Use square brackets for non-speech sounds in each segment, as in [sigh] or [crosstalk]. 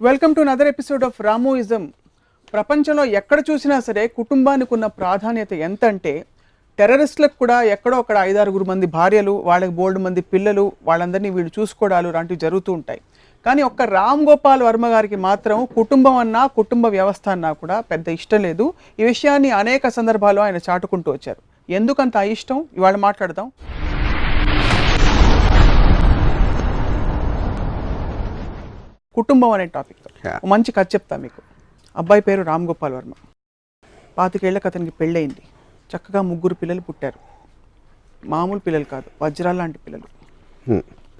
Welcome to another episode of Ramoism ప్రపంచంలో ఎక్కడ చూసినా సరే కుటుంబానికి ఉన్న ప్రాధాన్యత ఎంత అంటే టెర్రరిస్టులకు కూడా ఎక్కడో అక్కడ ఐదారుగురు మంది భార్యలు వాళ్ళకి బోల్డ్ మంది పిల్లలు వాళ్ళందరినీ వీళ్ళు చూసుకోవడాలు లాంటివి జరుగుతూ ఉంటాయి. కానీ ఒక్క రామ్ గోపాల్ వర్మ గారికి మాత్రం కుటుంబం అన్నా కుటుంబ వ్యవస్థ అన్నా కూడా పెద్ద ఇష్టం లేదు. ఈ విషయాన్ని అనేక సందర్భాల్లో ఆయన చాటుకుంటూ వచ్చారు. ఎందుకంత ఇష్టం? ఇవాళ మాట్లాడదాం. కుటుంబం అనే టాపిక్. మంచి కథ చెప్తా మీకు. అబ్బాయి పేరు రామ్ గోపాల్ వర్మ. పాతికేళ్ళకు అతనికి పెళ్ళయింది. చక్కగా ముగ్గురు పిల్లలు పుట్టారు. మామూలు పిల్లలు కాదు వజ్రాల లాంటి పిల్లలు.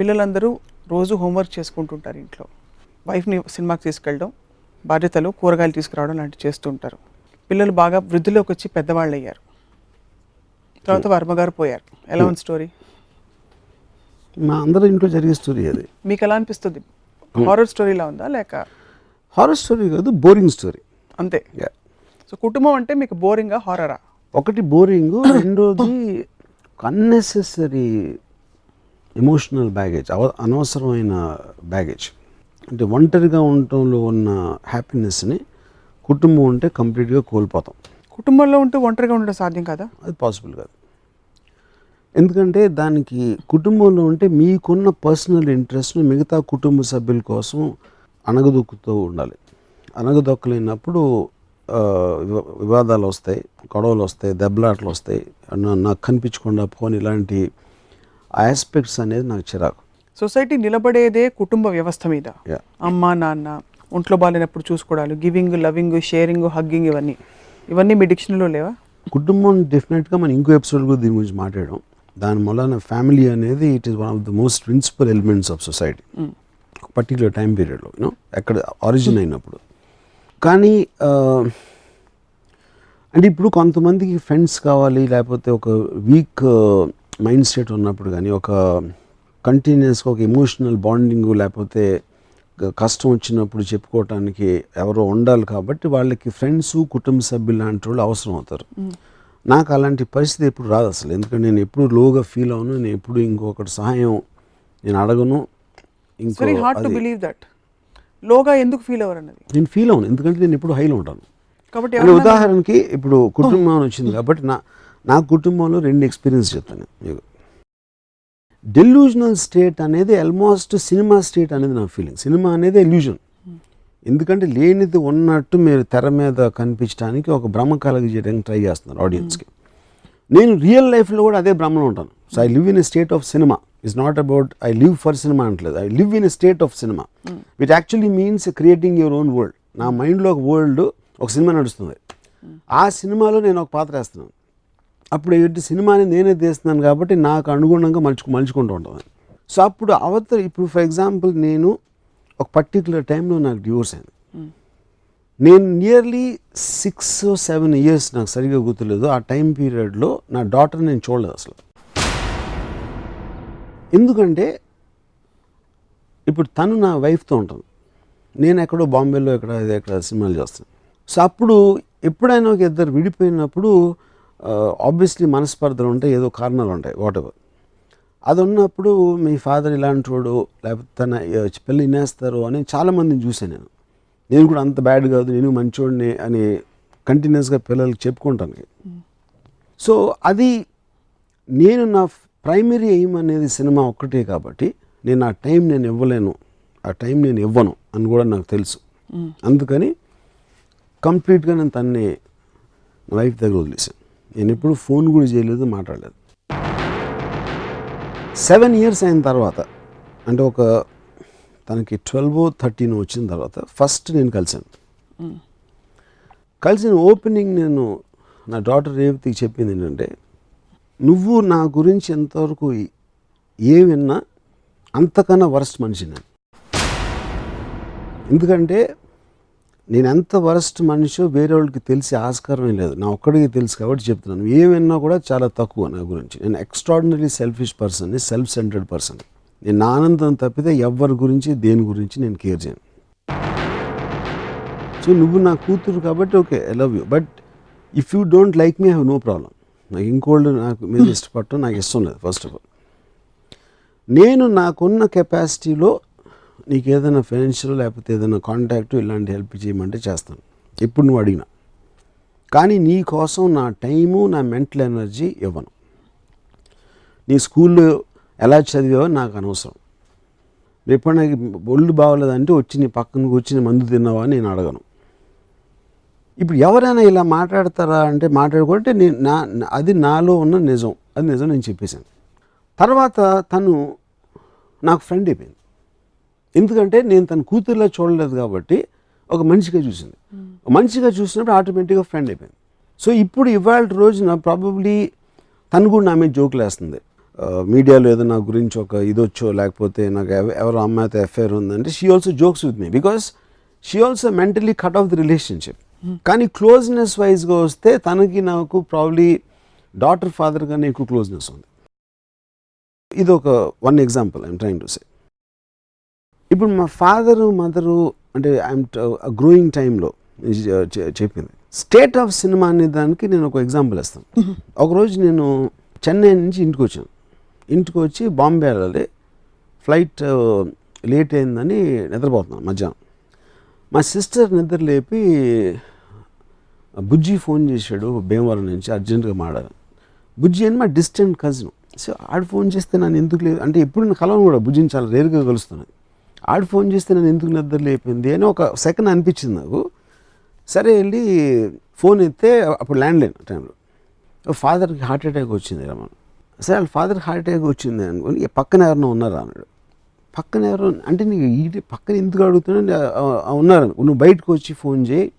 పిల్లలందరూ రోజు హోంవర్క్ చేసుకుంటుంటారు ఇంట్లో. వైఫ్ని సినిమాకి తీసుకెళ్ళడం బాధ్యతలు కూరగాయలు తీసుకురావడం లాంటివి చేస్తూ ఉంటారు. పిల్లలు బాగా వృద్ధిలోకి వచ్చి పెద్దవాళ్ళు అయ్యారు తర్వాత వర్మ గారు పోయారు. ఎలా ఉంది స్టోరీ మా అందరి ఇంట్లో జరిగే స్టోరీ అది. మీకు ఎలా అనిపిస్తుంది? హారర్ స్టోరీలా ఉందా? లేక హారర్ స్టోరీ కాదు బోరింగ్ స్టోరీ అంతే. సో కుటుంబం అంటే మీకు బోరింగా హారరా ఒకటి బోరింగ్ [coughs] రెండోది అన్నెసెసరీ ఎమోషనల్ బ్యాగేజ్ అవ అనవసరమైన బ్యాగేజ్ అంటే ఒంటరిగా ఉండటంలో ఉన్న హ్యాపీనెస్ని కుటుంబం ఉంటే కంప్లీట్గా కోల్పోతాం. కుటుంబంలో ఉంటూ ఒంటరిగా ఉండడం సాధ్యం కదా? అది పాసిబుల్ కాదు. ఎందుకంటే దానికి కుటుంబంలో ఉంటే మీకున్న పర్సనల్ ఇంట్రెస్ట్ను మిగతా కుటుంబ సభ్యుల కోసం అణగదొక్కుతూ ఉండాలి. వివా- వివాదాలు వస్తాయి గొడవలు వస్తాయి దెబ్బలాటలు వస్తాయి. నాకు కనిపించకుండా పోని ఇలాంటి ఆస్పెక్ట్స్ అనేది నాకు చిరాకు. సొసైటీ నిలబడేదే కుటుంబ వ్యవస్థ మీద. అమ్మ నాన్న ఒంట్లో బాగాలేనప్పుడు చూసుకోవడాలు గివింగ్ లవింగ్ షేరింగ్ హగ్గింగ్ ఇవన్నీ. ఇవన్నీ మీ డిక్షనరీలో లేవా? కుటుంబం డెఫినెట్గా మనం ఇంకో ఎపిసోడ్ కూడా దీని గురించి మాట్లాడడం. దాని వలన ఫ్యామిలీ అనేది it is one of the most principal elements of society particular time పీరియడ్లో యూనో ఎక్కడ ఆరిజిన్ అయినప్పుడు. కానీ అంటే ఇప్పుడు కొంతమందికి ఫ్రెండ్స్ కావాలి లేకపోతే ఒక వీక్ మైండ్ సెట్ ఉన్నప్పుడు కానీ ఒక కంటిన్యూస్గా ఒక ఎమోషనల్ బాండింగ్ లేకపోతే కష్టం వచ్చినప్పుడు చెప్పుకోవటానికి ఎవరో ఉండాలి కాబట్టి వాళ్ళకి ఫ్రెండ్స్ కుటుంబ సభ్యులు లాంటి వాళ్ళు అవసరం అవుతారు. నాకు అలాంటి పరిస్థితి ఎప్పుడు రాదు అసలు. ఎందుకంటే నేను ఎప్పుడు లోగా ఫీల్ అవును నేను ఎప్పుడు ఇంకొకటి సహాయం నేను అడగను. హార్డ్ టు బిలీవ్ దట్ లోగా ఎందుకు ఫీల్ అవ్వరు అన్నది నేను ఫీల్ అవును ఎందుకంటే నేను ఎప్పుడు హైలో ఉంటాను. కాబట్టి ఉదాహరణకి ఇప్పుడు కుటుంబం వచ్చింది కాబట్టి నా నా కుటుంబంలో రెండు ఎక్స్పీరియన్స్ చెప్తాను మీకు. డెల్యూజనల్ స్టేట్ అనేది ఆల్మోస్ట్ సినిమా స్టేట్ అనేది నా ఫీలింగ్ సినిమా అనేది ఎల్యూజన్ ఎందుకంటే లేనిది ఉన్నట్టు మీరు తెర మీద కనిపించడానికి ఒక భ్రమ కలగజేయడానికి ట్రై చేస్తున్నారు ఆడియన్స్కి. నేను రియల్ లైఫ్లో కూడా అదే భ్రమలో ఉంటాను. So I live in a state of cinema is not about I live for cinema అంటలేదు. I live in a state of cinema which actually means creating your own world నా మైండ్లో ఒక వరల్డ్ ఒక సినిమా నడుస్తుంది. ఆ సినిమాలో నేను ఒక పాత్ర వేస్తున్నాను. అప్పుడు ఏంటి సినిమాని నేనే తీస్తున్నాను కాబట్టి నాకు అనుగుణంగా మలుచు మలుచుకుంటూ ఉంటాను. సో అప్పుడు అవతల ఇప్పుడు ఫర్ ఎగ్జాంపుల్ నేను ఒక పర్టికులర్ టైంలో నాకు డివోర్స్ అయింది. నేను నియర్లీ సిక్స్ సెవెన్ ఇయర్స్ నాకు సరిగ్గా గుర్తులేదు. ఆ టైం పీరియడ్లో నా డాటర్ నేను చూడలేదు అసలు. ఎందుకంటే ఇప్పుడు తను నా వైఫ్తో ఉంటుంది నేను ఎక్కడో బాంబేలో ఎక్కడ ఎక్కడ సినిమాలు చేస్తాను. సో అప్పుడు ఎప్పుడైనా ఒక ఇద్దరు విడిపోయినప్పుడు ఆబ్వియస్లీ మనస్పర్ధలు ఉంటాయి ఏదో కారణాలు ఉంటాయి వాట్ ఎవర్ అది ఉన్నప్పుడు మీ ఫాదర్ ఇలాంటి వాడు లేకపోతే తన ఆ, పిల్లలు వినేస్తారు అని చాలామందిని చూశాను నేను. నేను కూడా అంత బ్యాడ్ కాదు నేను మంచోడిని అని కంటిన్యూస్గా పిల్లలకి చెప్పుకుంటాను సో అది నేను నా ప్రైమరీ ఎయిమ్ అనేది సినిమా ఒక్కటే కాబట్టి నేను ఆ టైం నేను ఇవ్వలేను ఆ టైం నేను ఇవ్వను అని కూడా నాకు తెలుసు. అందుకని కంప్లీట్గా నేను తన్ని నా వైఫ్ దగ్గర వదిలేసాను నేను ఎప్పుడు ఫోన్ కూడా చేయలేదు మాట్లాడలేదు. సెవెన్ ఇయర్స్ అయిన తర్వాత అంటే ఒక తనకి ట్వెల్వ్ థర్టీన్ వచ్చిన తర్వాత ఫస్ట్ నేను కలిశాను. కలిసిన ఓపెనింగ్ నేను నా డాటర్ రేవతికి చెప్పింది ఏంటంటే నువ్వు నా గురించి ఎంతవరకు ఏ విన్నా అంతకన్నా వరస్ట్ మనిషి నేను. ఎందుకంటే నేను ఎంత వరస్ట్ మనిషో వేరే వాళ్ళకి తెలిసే ఆస్కారమే లేదు. నా ఒక్కడికి తెలుసు కాబట్టి చెప్తున్నాను. ఏమైనా విన్నా కూడా చాలా తక్కువ నా గురించి. నేను extraordinary selfish person self centred person నేను నా ఆనందం తప్పితే ఎవరి గురించి దేని గురించి నేను కేర్ చేయను. సో నువ్వు నా కూతురు కాబట్టి okay I love you but if you don't like me have no problem నాకు ఇంకోళ్ళు నాకు మీద ఇష్టపడటం నాకు ఇష్టం లేదు ఫస్ట్ ఆఫ్ ఆల్ నేను నాకున్న కెపాసిటీలో నీకు ఏదైనా ఫైనాన్షియల్ లేకపోతే ఏదైనా కాంటాక్ట్ ఇలాంటి హెల్ప్ చేయమంటే చేస్తాను. ఎప్పుడు నువ్వు అడిగినా. కానీ నీ కోసం నా టైము నా మెంటల్ ఎనర్జీ ఇవ్వను. నీ స్కూల్లో ఎలా చదివావో నాకు అనవసరం. రేపు నాకు ఒళ్ళు బాగోలేదంటే వచ్చి నీ పక్కన కూర్చుని మందు తిన్నావా అని నేను అడగను. ఇప్పుడు ఎవరైనా ఇలా మాట్లాడతారా అంటే మాట్లాడుకుంటే నేను నా నా- అది నాలో ఉన్న నిజం. అది నిజం నేను చెప్పేశాను. తర్వాత తను నాకు ఫ్రెండ్ అయిపోయింది. ఎందుకంటే నేను తన కూతుర్లో చూడలేదు కాబట్టి ఒక మనిషిగా చూసింది. ఒక మనిషిగా చూసినప్పుడు ఆటోమేటిక్గా ఫ్రెండ్ అయిపోయింది. సో ఇప్పుడు ఇవాళ రోజున ప్రాబబ్లీ తను కూడా నా మీద జోకులు వేస్తుంది. మీడియాలో ఏదో నా గురించి ఒక ఇది వచ్చో లేకపోతే నాకు ఎవ- ఎవరో అమ్మాయితో ఎఫ్ఐఆర్ ఉందంటే she also jokes with me because she also mentally cut off the relationship కానీ క్లోజ్నెస్ వైజ్గా వస్తే తనకి నాకు ప్రాబ్లీ డాటర్ ఫాదర్ కన్నా ఎక్కువ క్లోజ్నెస్ ఉంది. ఇది ఒక one example I'm trying to say ఇప్పుడు మా ఫాదరు మదరు అంటే ఐఎమ్ గ్రోయింగ్ టైంలో చెప్పింది. స్టేట్ ఆఫ్ సినిమా అనే దానికి నేను ఒక ఎగ్జాంపుల్ ఇస్తాను. ఒకరోజు నేను చెన్నై నుంచి ఇంటికి వచ్చాను. ఇంటికి వచ్చి బాంబే వెళ్ళాలి. ఫ్లైట్ లేట్ అయిందని నిద్రపోతున్నాను మధ్యాహ్నం. మా సిస్టర్ నిద్ర లేపి బుజ్జి ఫోన్ చేశాడు భీమవరం నుంచి అర్జెంటుగా మాడాలి బుజ్జి అని మా డిస్టెంట్ కజిన్ సో ఆడు ఫోన్ చేస్తే నన్ను ఎందుకు లేదు? అంటే ఎప్పుడు నేను కలవను కూడా. బుజ్జిని చాలా రేరుగా కలుస్తున్నాను ఆడు ఫోన్ చేస్తే నన్ను ఎందుకు నిద్ర లేపింది అని ఒక సెకండ్ అనిపించింది నాకు. సరే వెళ్ళి ఫోన్ ఎత్తే అప్పుడు ల్యాండ్ లైన్ టైంలో ఫాదర్కి హార్ట్ అటాక్ వచ్చింది రమణ సరే వాళ్ళ ఫాదర్కి హార్ట్ అటాక్ వచ్చింది అనుకోని పక్కన ఎవరైనా ఉన్నారా అన్నాడు. పక్కన ఎవరు అంటే నీకు ఈ పక్కన ఎందుకు అడుగుతున్నా ఉన్నారు నువ్వు బయటకు వచ్చి ఫోన్ చేయి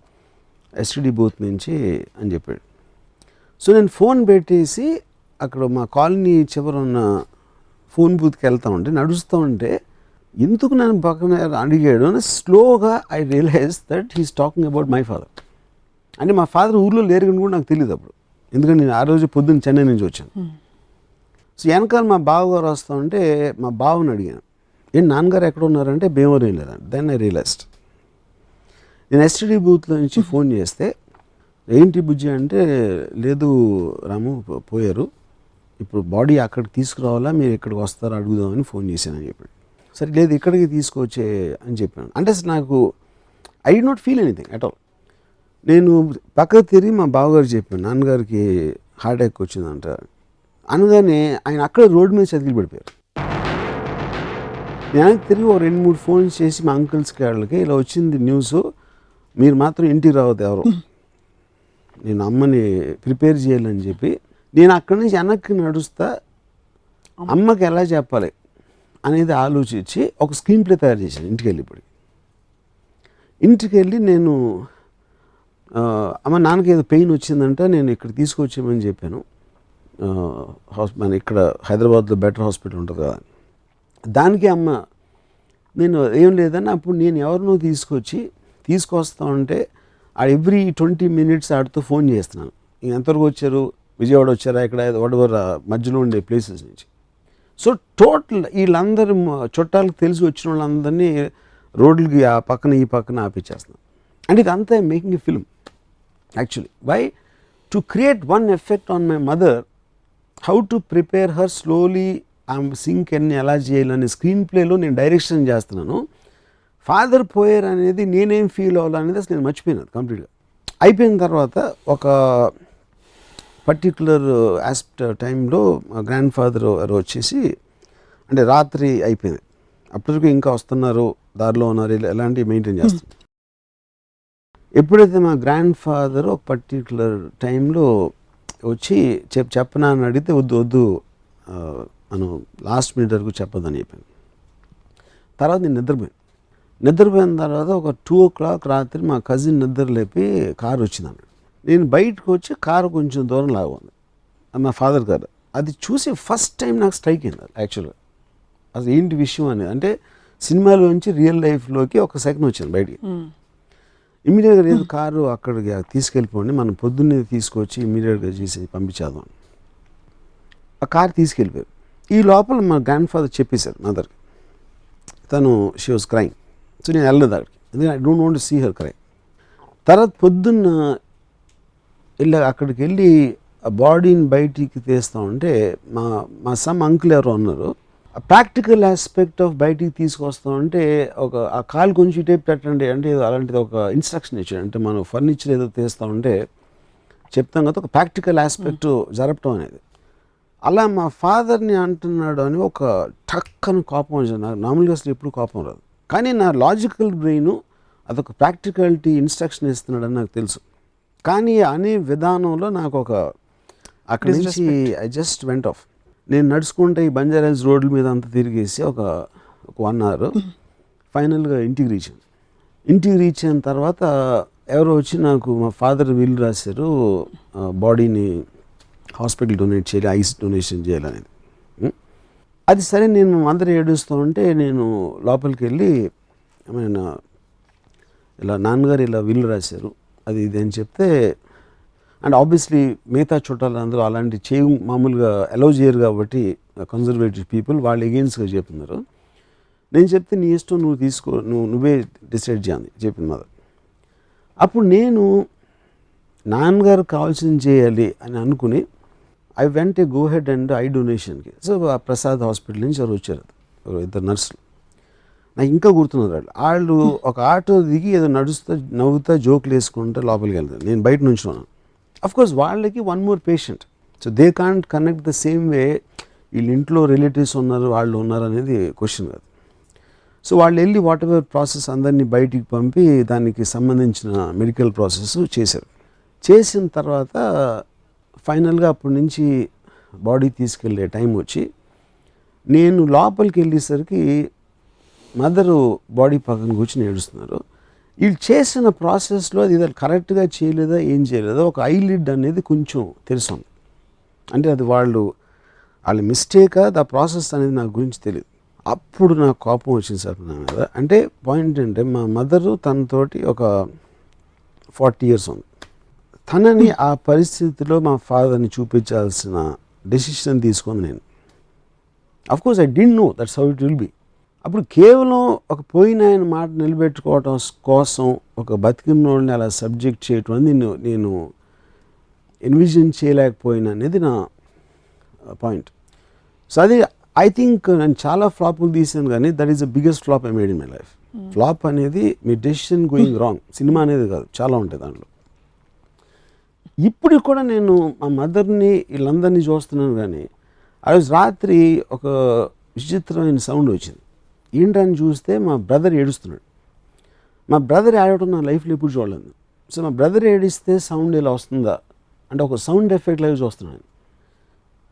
ఎస్టీడీ బూత్ నుంచి అని చెప్పాడు. సో నేను ఫోన్ పెట్టేసి అక్కడ మా కాలనీ చివర ఉన్న ఫోన్ బూత్కి వెళ్తా ఉంటే నడుస్తూ ఉంటే ఎందుకు నన్ను పక్కన అడిగాడు అని స్లోగా I realise that he's talking about my father. అంటే మా ఫాదర్ ఊర్లో లేరు అని కూడా నాకు తెలియదు అప్పుడు. ఎందుకంటే నేను ఆ రోజు పొద్దున్న చెన్నై నుంచి వచ్చాను. సో వెనకాల మా బావగారు వస్తూ ఉంటే మా బావని అడిగాను. ఏంటి నాన్నగారు ఎక్కడ ఉన్నారంటే భీమవరం లేదండి దెన్ ఐ రియలైజ్డ్ నేను ఎస్టీడీ బూత్లో నుంచి ఫోన్ చేస్తే ఏంటి బుజ్జి అంటే లేదు రాము పోయారు. ఇప్పుడు బాడీ అక్కడికి తీసుకురావాలా? మీరు ఇక్కడికి వస్తారా? అడుగుదామని ఫోన్ చేశానని చెప్పాడు. సరే లేదు ఇక్కడికి తీసుకొచ్చే అని చెప్పాను. అంటే నాకు I did not feel anything at all. నేను పక్కకు తిరిగి మా బావగారు చెప్పాను నాన్నగారికి హార్ట్ అటాక్ వచ్చిందంట. అనగానే ఆయన అక్కడ రోడ్డు మీద చతికిలు పడిపోయారు. నేను తిరిగి ఒక రెండు మూడు ఫోన్స్ చేసి మా అంకుల్స్కి వాళ్ళకి ఇలా వచ్చింది న్యూస్ మీరు మాత్రం ఇంటికి రావద్దు ఎవరు. నేను అమ్మని ప్రిపేర్ చేయాలని చెప్పి నేను అక్కడి నుంచి వెనక్కి నడుస్తా అమ్మకి ఎలా చెప్పాలి? అనేది ఆలోచించి ఒక స్క్రీన్ ప్లే తయారు చేశాను ఇంటికి వెళ్ళి ఇప్పుడు ఇంటికి వెళ్ళి నేను అమ్మ నాన్నకి ఏదో పెయిన్ వచ్చిందంట నేను ఇక్కడ తీసుకొచ్చామని చెప్పాను. హాస్ మన ఇక్కడ హైదరాబాద్లో బెటర్ హాస్పిటల్ ఉంటుంది కదా దానికి అమ్మ నేను ఏం లేదని అప్పుడు నేను ఎవరినో తీసుకొచ్చి తీసుకొస్తా ఉంటే ఆ ఎవ్రీ ట్వంటీ మినిట్స్ ఆడితో ఫోన్ చేస్తున్నాను. ఎంతవరకు వచ్చారు? విజయవాడ వచ్చారా? ఇక్కడ వడవర్ మధ్యలో ఉండే ప్లేసెస్ నుంచి. సో టోటల్ వీళ్ళందరూ చుట్టాలకు తెలిసి వచ్చిన వాళ్ళందరినీ రోడ్లకి ఆ పక్కన ఈ పక్కన ఆపించేస్తున్నాను అంటే ఇదంతా making a film actually why to create one effect on my mother how to prepare her slowly ఆమె సింక్ అన్ని ఎలా చేయాలని స్క్రీన్ ప్లేలో నేను డైరెక్షన్ చేస్తున్నాను. ఫాదర్ పోయర్ అనేది నేనేం ఫీల్ అవ్వాలనేది అసలు నేను మర్చిపోయినాను కంప్లీట్గా అయిపోయిన తర్వాత ఒక పర్టికులర్ ఆస్పెక్ట్ టైంలో మా గ్రాండ్ ఫాదర్ వచ్చేసి అంటే రాత్రి అయిపోయింది. అప్పటికి ఇంకా వస్తున్నారు దారిలో ఉన్నారు ఇలా- ఎలాంటివి మెయింటైన్ చేస్తారు ఎప్పుడైతే మా గ్రాండ్ ఫాదర్ ఒక పర్టికులర్ టైంలో వచ్చి చెప్ చెప్పనా అని అడిగితే వద్దు వద్దు మనం లాస్ట్ మినిట్ వరకు చెప్పదని చెప్పాను. తర్వాత నేను నిద్రపోయాను. నిద్రపోయిన తర్వాత ఒక టూ ఓ క్లాక్ రాత్రి మా కజిన్ నిద్ర లేపి కారు వచ్చిందన్నాడు నేను బయటకు వచ్చి కారు కొంచెం దూరం లాగుంది. మా ఫాదర్ కారు అది చూసి ఫస్ట్ టైం నాకు స్ట్రైక్ అయింది యాక్చువల్గా. అసలు ఏంటి విషయం అనేది అంటే సినిమాలోంచి రియల్ లైఫ్లోకి ఒక సెకండ్ వచ్చింది బయటికి. ఇమీడియట్గా లేదు కారు అక్కడికి తీసుకెళ్ళిపోండి మనం పొద్దున్నే తీసుకొచ్చి ఇమీడియట్గా చేసి పంపించేద్దాం. ఆ కారు తీసుకెళ్ళిపోయారు. ఈ లోపల మా గ్రాండ్ ఫాదర్ చెప్పేశారు మదర్కి తను షీ వాజ్ క్రైమ్ సో నేను వెళ్ళలేదు అక్కడికి. ఎందుకంటే I don't want see her cry తర్వాత పొద్దున్న వెళ్ళి అక్కడికి వెళ్ళి ఆ బాడీని బయటికి తీస్తా ఉంటే మా మా సమ్ అంకుల్ ఎవరో ఉన్నారు. ప్రాక్టికల్ ఆస్పెక్ట్ ఆఫ్ బయటికి తీసుకొస్తా ఉంటే ఒక ఆ కాలు కొంచెం ఇటే పెట్టండి అంటే అలాంటిది ఒక ఇన్స్ట్రక్షన్ ఇచ్చాడు. అంటే మనం ఫర్నిచర్ ఏదో తీస్తా ఉంటే చెప్తాం కదా ఒక ప్రాక్టికల్ ఆస్పెక్ట్ జరపటం అనేది. అలా మా ఫాదర్ని అంటున్నాడు అని ఒక టక్కని కోపం వచ్చింది. నాకు మామూలుగా అసలు ఎప్పుడు కోపం రాదు. కానీ నా లాజికల్ బ్రెయిన్ అదొక ప్రాక్టికాలిటీ ఇన్స్ట్రక్షన్ ఇస్తున్నాడని నాకు తెలుసు. కానీ అనే విధానంలో నాకు ఒక అక్కడి నుంచి ఐ జస్ట్ వెంట్ ఆఫ్ నేను నడుచుకుంటే ఈ బంజారాస్ రోడ్ల మీద అంతా తిరిగేసి ఒక ఒక వన్ అవర్ ఫైనల్గా ఇంటికి రీచ్ అయ్యాను. ఇంటికి రీచ్ అయిన తర్వాత ఎవరో వచ్చి నాకు మా ఫాదర్ వీలు రాశారు బాడీని హాస్పిటల్ డొనేట్ చేయాలి ఐస్ డొనేషన్ చేయాలనేది? అది సరే నేను అందరూ ఏడుస్తూ ఉంటే నేను లోపలికి వెళ్ళి ఏమైనా ఇలా నాన్నగారు ఇలా వీలు రాశారు అది ఇది అని చెప్తే అండ్ ఆబ్వియస్లీ మిగతా చుట్టాలందరూ అలాంటి చేయ మామూలుగా అలౌ చేయరు కాబట్టి కన్జర్వేటివ్ పీపుల్ వాళ్ళు ఎగెయిన్స్గా చెప్తున్నారు. నేను చెప్తే నీ ఇష్టం నువ్వు తీసుకో నువ్వు నువ్వే డిసైడ్ చేయాలి చెప్పిన మదర్. అప్పుడు నేను నాన్నగారు కావాల్సింది చేయాలి అని అనుకుని I went a go head and I డొనేషన్కి so ఆ ప్రసాద్ హాస్పిటల్ నుంచి ఎవరు వచ్చారు? ఇద్దరు నర్సులు. నాకు ఇంకా గుర్తున్నారు వాళ్ళు వాళ్ళు ఒక ఆటో దిగి ఏదో నడుస్తూ నవ్వుతా జోకులు వేసుకుంటూ లోపలికి వెళ్తారు. నేను బయట నుంచి ఉన్నాను. అఫ్ కోర్స్ వాళ్ళకి one more patient so they can't connect the same way వీళ్ళ ఇంట్లో రిలేటివ్స్ ఉన్నారు వాళ్ళు ఉన్నారు అనేది క్వశ్చన్ కాదు. సో వాళ్ళు వెళ్ళి వాట్ ఎవర్ ప్రాసెస్ అందరినీ బయటికి పంపి దానికి సంబంధించిన మెడికల్ ప్రాసెస్ చేశారు. చేసిన తర్వాత ఫైనల్గా అప్పటి నుంచి బాడీ తీసుకెళ్ళే టైం వచ్చి నేను లోపలికి వెళ్ళేసరికి మదరు బాడీ పక్కన కూర్చొని ఏడుస్తున్నారు. వీళ్ళు చేసిన ప్రాసెస్లో అది ఇది కరెక్ట్గా చేయలేదా ఏం చేయలేదా ఒక ఐలిడ్ అనేది కొంచెం తెలుసుంది అంటే అది వాళ్ళు వాళ్ళ మిస్టేకా దా ప్రాసెస్ అనేది నా గురించి తెలియదు అప్పుడు నాకు కోపం వచ్చింది సార్ నా మీద. అంటే పాయింట్ అంటే మా మదరు తనతోటి ఒక ఫార్టీ ఇయర్స్ ఉంది. తనని ఆ పరిస్థితిలో మా ఫాదర్ని చూపించాల్సిన డెసిషన్ తీసుకుంది నేను. Of course I didn't know that's how it will be. అప్పుడు కేవలం ఒక పోయిన ఆయన మాట నిలబెట్టుకోవటం కోసం ఒక బతికినోడిని అలా సబ్జెక్ట్ చేయటం నేను నేను ఎన్విజన్ చేయలేకపోయినా అనేది నా పాయింట్ సో అది ఐ థింక్ నేను చాలా ఫ్లాపులు తీసాను కానీ that is the biggest flop I made in my life flop అనేది మీ డెసిషన్ గోయింగ్ రాంగ్ సినిమా అనేది కాదు చాలా ఉంటాయి దాంట్లో. ఇప్పుడు కూడా నేను మా మదర్ని వీళ్ళందరినీ చూస్తున్నాను కానీ ఆ రోజు రాత్రి ఒక విచిత్రమైన సౌండ్ వచ్చింది. ఏంటని చూస్తే మా బ్రదర్ ఏడుస్తున్నాడు. మా బ్రదర్ ఏడవటం నా లైఫ్లో ఎప్పుడు చూడలేదు. సో మా బ్రదర్ ఏడిస్తే సౌండ్ ఇలా వస్తుందా? అంటే ఒక సౌండ్ ఎఫెక్ట్ లాగా చూస్తున్నాను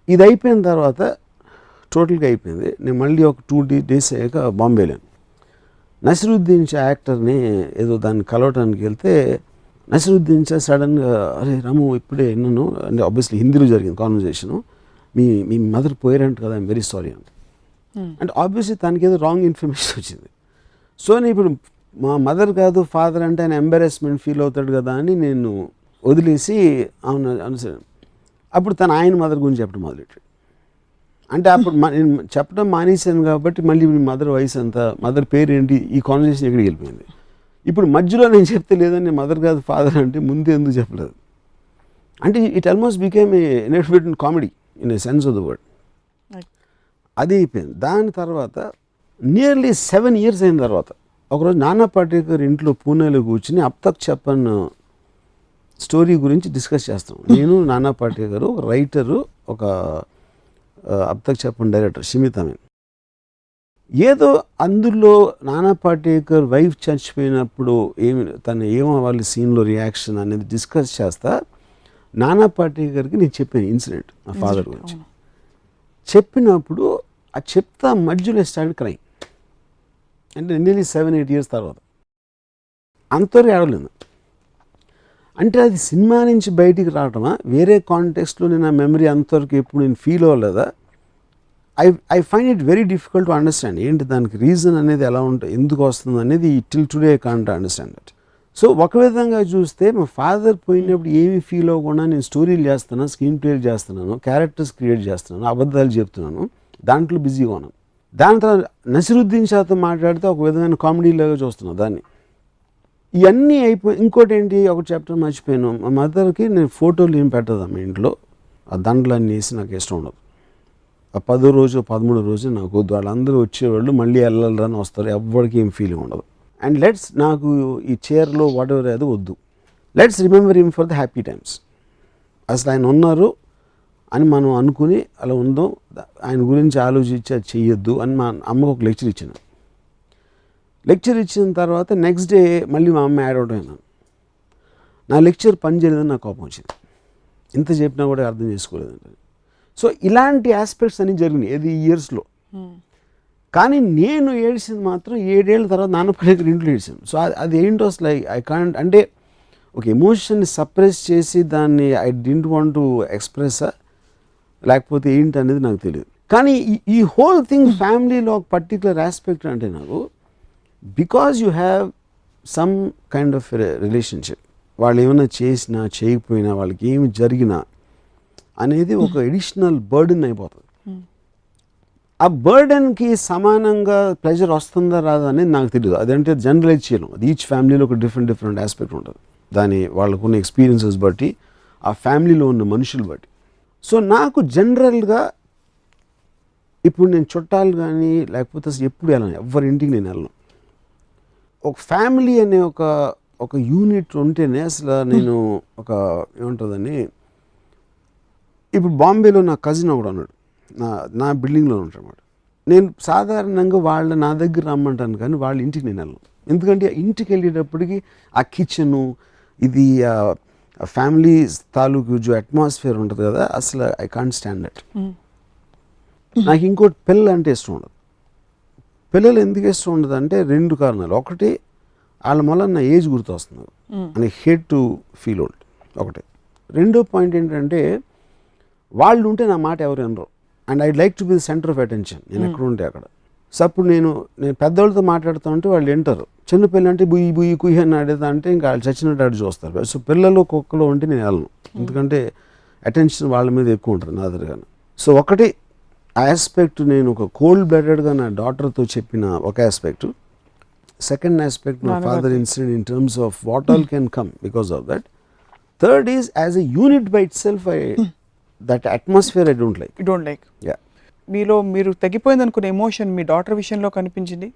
ఇది అయిపోయిన తర్వాత టోటల్గా అయిపోయింది. నేను మళ్ళీ ఒక టూ డీ డేస్ అయ్యాక బాంబే వెళ్ళాను. నసిరుద్దీన్ షా యాక్టర్ని ఏదో దాన్ని కలవటానికి వెళ్తే నసిరుద్దీన్ షా సడన్గా అరే రాము ఇప్పుడే విన్నాను అంటే ఆబ్వియస్లీ హిందీలో జరిగింది కాన్వర్జేషను మీ మీ మదర్ పోయారంట కదా ఐమ్ వెరీ సారీ అంట. అంటే ఆబ్వియస్లీ తనకి ఏదో రాంగ్ ఇన్ఫర్మేషన్ వచ్చింది. సో నేను ఇప్పుడు మా మదర్ కాదు ఫాదర్ అంటే ఆయన ఎంబారెస్మెంట్ ఫీల్ అవుతాడు కదా అని నేను వదిలేసి అవును అనుసరి అప్పుడు తన ఆయన మదర్ గురించి చెప్పడం మొదలెట్టాడు అంటే అప్పుడు నేను చెప్పడం మానేశాను కాబట్టి మళ్ళీ మీ మదర్ వయసు ఎంత మదర్ పేరు ఏంటి ఈ కాన్వర్సేషన్ ఎక్కడికి వెళ్ళిపోయింది? ఇప్పుడు మధ్యలో నేను చెప్తే లేదని మదర్ కాదు ఫాదర్ అంటే ముందు ఎందుకు చెప్పలేదు? అంటే it almost became a in comedy in a sense of the word అది అయిపోయింది. దాని తర్వాత నియర్లీ సెవెన్ ఇయర్స్ అయిన తర్వాత ఒకరోజు నానా పాటేకర్ ఇంట్లో పూణేలో కూర్చుని అప్ తక్ చెప్పన్ స్టోరీ గురించి డిస్కస్ చేస్తాం. [laughs] నేను నానా పాటేకర్ ఒక రైటరు ఒక అప్ తక్ చెప్పన్ డైరెక్టర్ షిమిత్ అమీన్. ఏదో అందులో నానా పాటేకర్ వైఫ్ చచ్చిపోయినప్పుడు ఏమి తను ఏమవ్వాలి సీన్లో రియాక్షన్ అనేది డిస్కస్ చేస్తా నానా పాటేకర్కి నేను చెప్పాను ఇన్సిడెంట్ నా ఫాదర్ గురించి. చెప్పినప్పుడు ఆ చెప్తా మధ్యలో స్టాండ్ క్రై అంటే నియర్లీ సెవెన్ ఎయిట్ ఇయర్స్ తర్వాత. అంతవరకు ఏడలేదు అంటే అది సినిమా నుంచి బయటికి రావటమా? వేరే కాంటెక్స్ట్లో నేను ఆ మెమరీ అంతవరకు ఎప్పుడు నేను ఫీల్ అవ్వలేదా? I I find it very difficult to understand ఏంటి దానికి రీజన్ అనేది ఎలా ఉంటుంది ఎందుకు వస్తుంది అనేది till today can't understand that so ఒక విధంగా చూస్తే మా ఫాదర్ పోయినప్పుడు ఏమీ ఫీల్ అవ్వకుండా నేను స్టోరీలు చేస్తున్నాను స్క్రీన్ ప్లేలు చేస్తున్నాను క్యారెక్టర్స్ క్రియేట్ చేస్తున్నాను అబద్ధాలు చెప్తున్నాను. దాంట్లో బిజీగా ఉన్నాను దాని తర్వాత నసిరుద్దీన్ షాతో మాట్లాడితే ఒక విధమైన కామెడీలాగా చూస్తున్నాం చూస్తున్నాను దాన్ని. ఇవన్నీ అయిపోయి ఇంకోటి ఏంటి? ఒక చాప్టర్ మర్చిపోయాను. మా మదర్కి నేను ఫోటోలు ఏం పెట్టదు మా ఇంట్లో? ఆ దండలన్నీ వేసి నాకు ఇష్టం ఉండదు. ఆ పదో రోజు పదమూడో రోజు నాకు వాళ్ళందరూ వచ్చేవాళ్ళు మళ్ళీ వెళ్ళాలని వస్తారు. ఎవ్వరికి ఏం ఫీలింగ్ ఉండదు. అండ్ లెట్స్ నాకు ఈ చీరలో వాట్ ఎవర్ అది వద్దు. Let's remember him for the happy times అసలు ఆయన ఉన్నారు. అని మనం అనుకుని అలా ఉందాం ఆయన గురించి ఆలోచించి అది చెయ్యొద్దు అని మా అమ్మకు ఒక లెక్చర్ ఇచ్చాను. లెక్చర్ ఇచ్చిన తర్వాత నెక్స్ట్ డే మళ్ళీ మా అమ్మ యాడ్ అవుట్ అయినాను నా లెక్చర్ పని చేయలేదని నాకు కోపం వచ్చింది. ఇంత చెప్పినా కూడా అర్థం చేసుకోలేదండి సో ఇలాంటి ఆస్పెక్ట్స్ అన్నీ జరిగినాయి ఏది ఇయర్స్లో కానీ నేను ఏడిసింది మాత్రం ఏడేళ్ళ తర్వాత నాన్నపల్లి దగ్గర ఇంట్లో ఏడిసాను సో అది అది ఏంటో అసలు ఐ కాంట్ అంటే ఒక ఎమోషన్ని సప్రెస్ చేసి దాన్ని I didn't want to express లేకపోతే ఏంటి అనేది నాకు తెలియదు కానీ ఈ- ఈ హోల్ థింగ్ ఫ్యామిలీలో ఒక పర్టికులర్ ఆస్పెక్ట్ అంటే నాకు because you have some kind of relationship వాళ్ళు ఏమైనా చేసినా చేయకపోయినా వాళ్ళకి ఏమి జరిగినా అనేది ఒక ఎడిషనల్ బర్డెన్ అయిపోతుంది. ఆ బర్డెన్కి సమానంగా ప్లెజర్ వస్తుందా రాదా అనేది నాకు తెలియదు అదంటే జనరలైజ్ చేయడం అది ఈచ్ ఫ్యామిలీలో ఒక డిఫరెంట్ డిఫరెంట్ ఆస్పెక్ట్ ఉంటుంది. దాని వాళ్ళకున్న ఎక్స్పీరియన్సెస్ బట్టి ఆ ఫ్యామిలీలో ఉన్న మనుషులు బట్టి. సో నాకు జనరల్గా ఇప్పుడు నేను చుట్టాలు కానీ లేకపోతే అసలు ఎప్పుడు వెళ్ళను ఎవరి ఇంటికి నేను వెళ్ళను. ఒక ఫ్యామిలీ అనే ఒక ఒక యూనిట్ ఉంటేనే అసలు నేను ఒక ఏముంటుందని ఇప్పుడు బాంబేలో నా కజిన్ ఒకడు ఉన్నాడు నా నా బిల్డింగ్లో ఉంటాడు అన్నమాట. నేను సాధారణంగా వాళ్ళ నా దగ్గర రమ్మంటాను కానీ వాళ్ళ ఇంటికి నేను వెళ్ళను. ఎందుకంటే ఆ ఇంటికి వెళ్ళేటప్పటికి ఆ కిచెను ఇది ఫ్యామిలీ తాలూకు జో అట్మాస్ఫియర్ ఉంటుంది కదా అసలు ఐ కాంట్ స్టాండ్ దట్ నాకు ఇంకోటి పిల్లలు అంటే ఇష్టం ఉండదు. పిల్లలు ఎందుకు ఇష్టం ఉండదు అంటే రెండు కారణాలు. ఒకటి వాళ్ళ వల్ల నా ఏజ్ గుర్తొస్తుంది. అని హేట్ టు ఫీల్ ఓల్డ్ ఒకటి. రెండో పాయింట్ ఏంటంటే వాళ్ళు ఉంటే నా మాట ఎవరు వినరు. And I like to be the centre of attention నేను ఎక్కడ ఉంటే అక్కడ. సో అప్పుడు నేను నేను పెద్దవాళ్ళతో మాట్లాడుతూ ఉంటే వాళ్ళు వింటారు. చిన్న పిల్లలు అంటే బుయ్యి బుయ్యి కుయ్యి అని ఆడేది అంటే ఇంకా వాళ్ళు చచ్చినట్టు ఆడి చూస్తారు. సో పిల్లలు కుక్కలు ఉంటే నేను వెళ్ళను. ఎందుకంటే అటెన్షన్ వాళ్ళ మీద ఎక్కువ ఉంటుంది నా దగ్గర. సో ఒకటి ఆస్పెక్ట్ నేను ఒక కోల్డ్ బ్లడెడ్గా నా డాటర్తో చెప్పిన ఒక ఆస్పెక్ట్ సెకండ్ ఆస్పెక్ట్ నా father incident in terms of what all can come because of that third is as a unit by itself I that atmosphere I don't like don't like yeah మీలో మీరు తగ్గిపోయింది అనుకునే emotion మీ daughter విషయంలో కనిపించింది.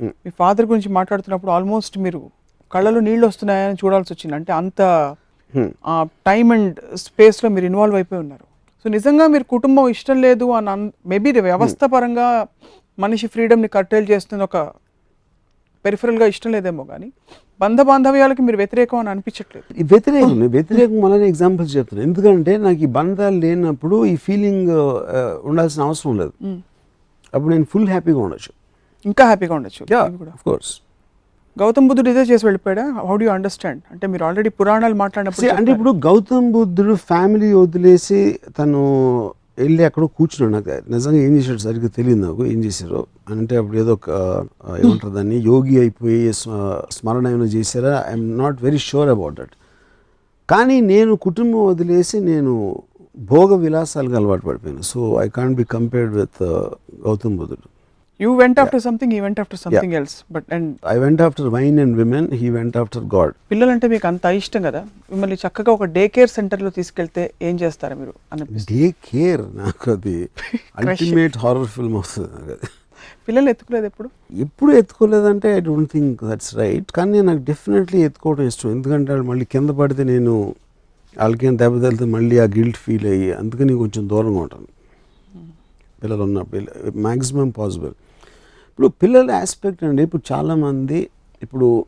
మీ father గురించి మాట్లాడుతున్నప్పుడు almost మీరు కళ్ళలో నీళ్ళు వస్తున్నాయని చూడాల్సి వచ్చింది. అంటే అంత ఆ టైం అండ్ స్పేస్లో మీరు ఇన్వాల్వ్ అయిపోయి ఉన్నారు. సో నిజంగా మీరు కుటుంబం ఇష్టం లేదు అని మేబీ వ్యవస్థ పరంగా మనిషి ఫ్రీడమ్ని కట్టేలు చేస్తుంది ఒక పెరిఫరల్గా ఇష్టం లేదేమో కానీ బంధ బాంధవ్యాలకి మీరు వ్యతిరేకం అని అనిపించట్లేదు. ఈ వ్యతిరేకం వ్యతిరేకం వల్లనే ఎగ్జాంపుల్స్ చెప్తున్నాను ఎందుకంటే నాకు ఈ బంధాలు లేనప్పుడు ఈ ఫీలింగ్ ఉండాల్సిన అవసరం లేదు. Mm. అప్పుడు నేను ఫుల్ హ్యాపీగా ఉండొచ్చు. ఇంకా హ్యాపీగా ఉండొచ్చు. కోర్స్ గౌతమ్ బుద్ధుడు ఇదే చేసి వెళ్ళిపోయాడా? హౌ డూ అండర్స్టాండ్ అంటే మీరు ఆల్రెడీ పురాణాలు మాట్లాడినప్పుడు అంటే ఇప్పుడు గౌతమ్ బుద్ధుడు ఫ్యామిలీ వదిలేసి తను వెళ్ళి ఎక్కడో కూర్చున్నాడు నాకు నిజంగా ఏం చేశాడు సరిగ్గా తెలియదు నాకు ఏం చేశారో? అంటే అప్పుడు ఏదో ఒక ఏమంటారు దాన్ని యోగి అయిపోయి స్మ- స్మరణ ఏమైనా చేశారా? I'm not very sure about that కానీ నేను కుటుంబం వదిలేసి నేను భోగ విలాసాలకు అలవాటు పడిపోయాను. So I can't be compared with Gautam బుద్ధుడు. You went after something he went after something else but and I went after wine and women he went after God పిల్లలంటే మీకు అంత ఇష్టం కదా? మిమ్మల్ని చక్కగా ఒక డే కేర్ సెంటర్లో తీసుకెళ్తే ఏం చేస్తారా మీరు? అనిపిస్తుంది. డే కేర్ నాకు అది అల్టిమేట్ హారర్ ఫిల్మ్ వస్తుంది నాకు అది. పిల్లలు ఎత్తుకోలేదు ఎప్పుడు? ఎప్పుడు ఎత్తుకోలేదంటే I don't think that's right కానీ నాకు డెఫినెట్లీ ఎత్తుకోవడం ఇష్టం. ఎందుకంటే వాళ్ళు మళ్ళీ కింద పడితే నేను వాళ్ళకేం దెబ్బ తగిలితే మళ్ళీ ఆ గిల్ట్ ఫీల్ అయ్యి అందుకని కొంచెం దూరంగా ఉంటాను. పిల్లలు ఉన్నప్పుడు మ్యాక్సిమం పాసిబుల్ ఇప్పుడు పిల్లల ఆస్పెక్ట్ అండి ఇప్పుడు చాలామంది ఇప్పుడు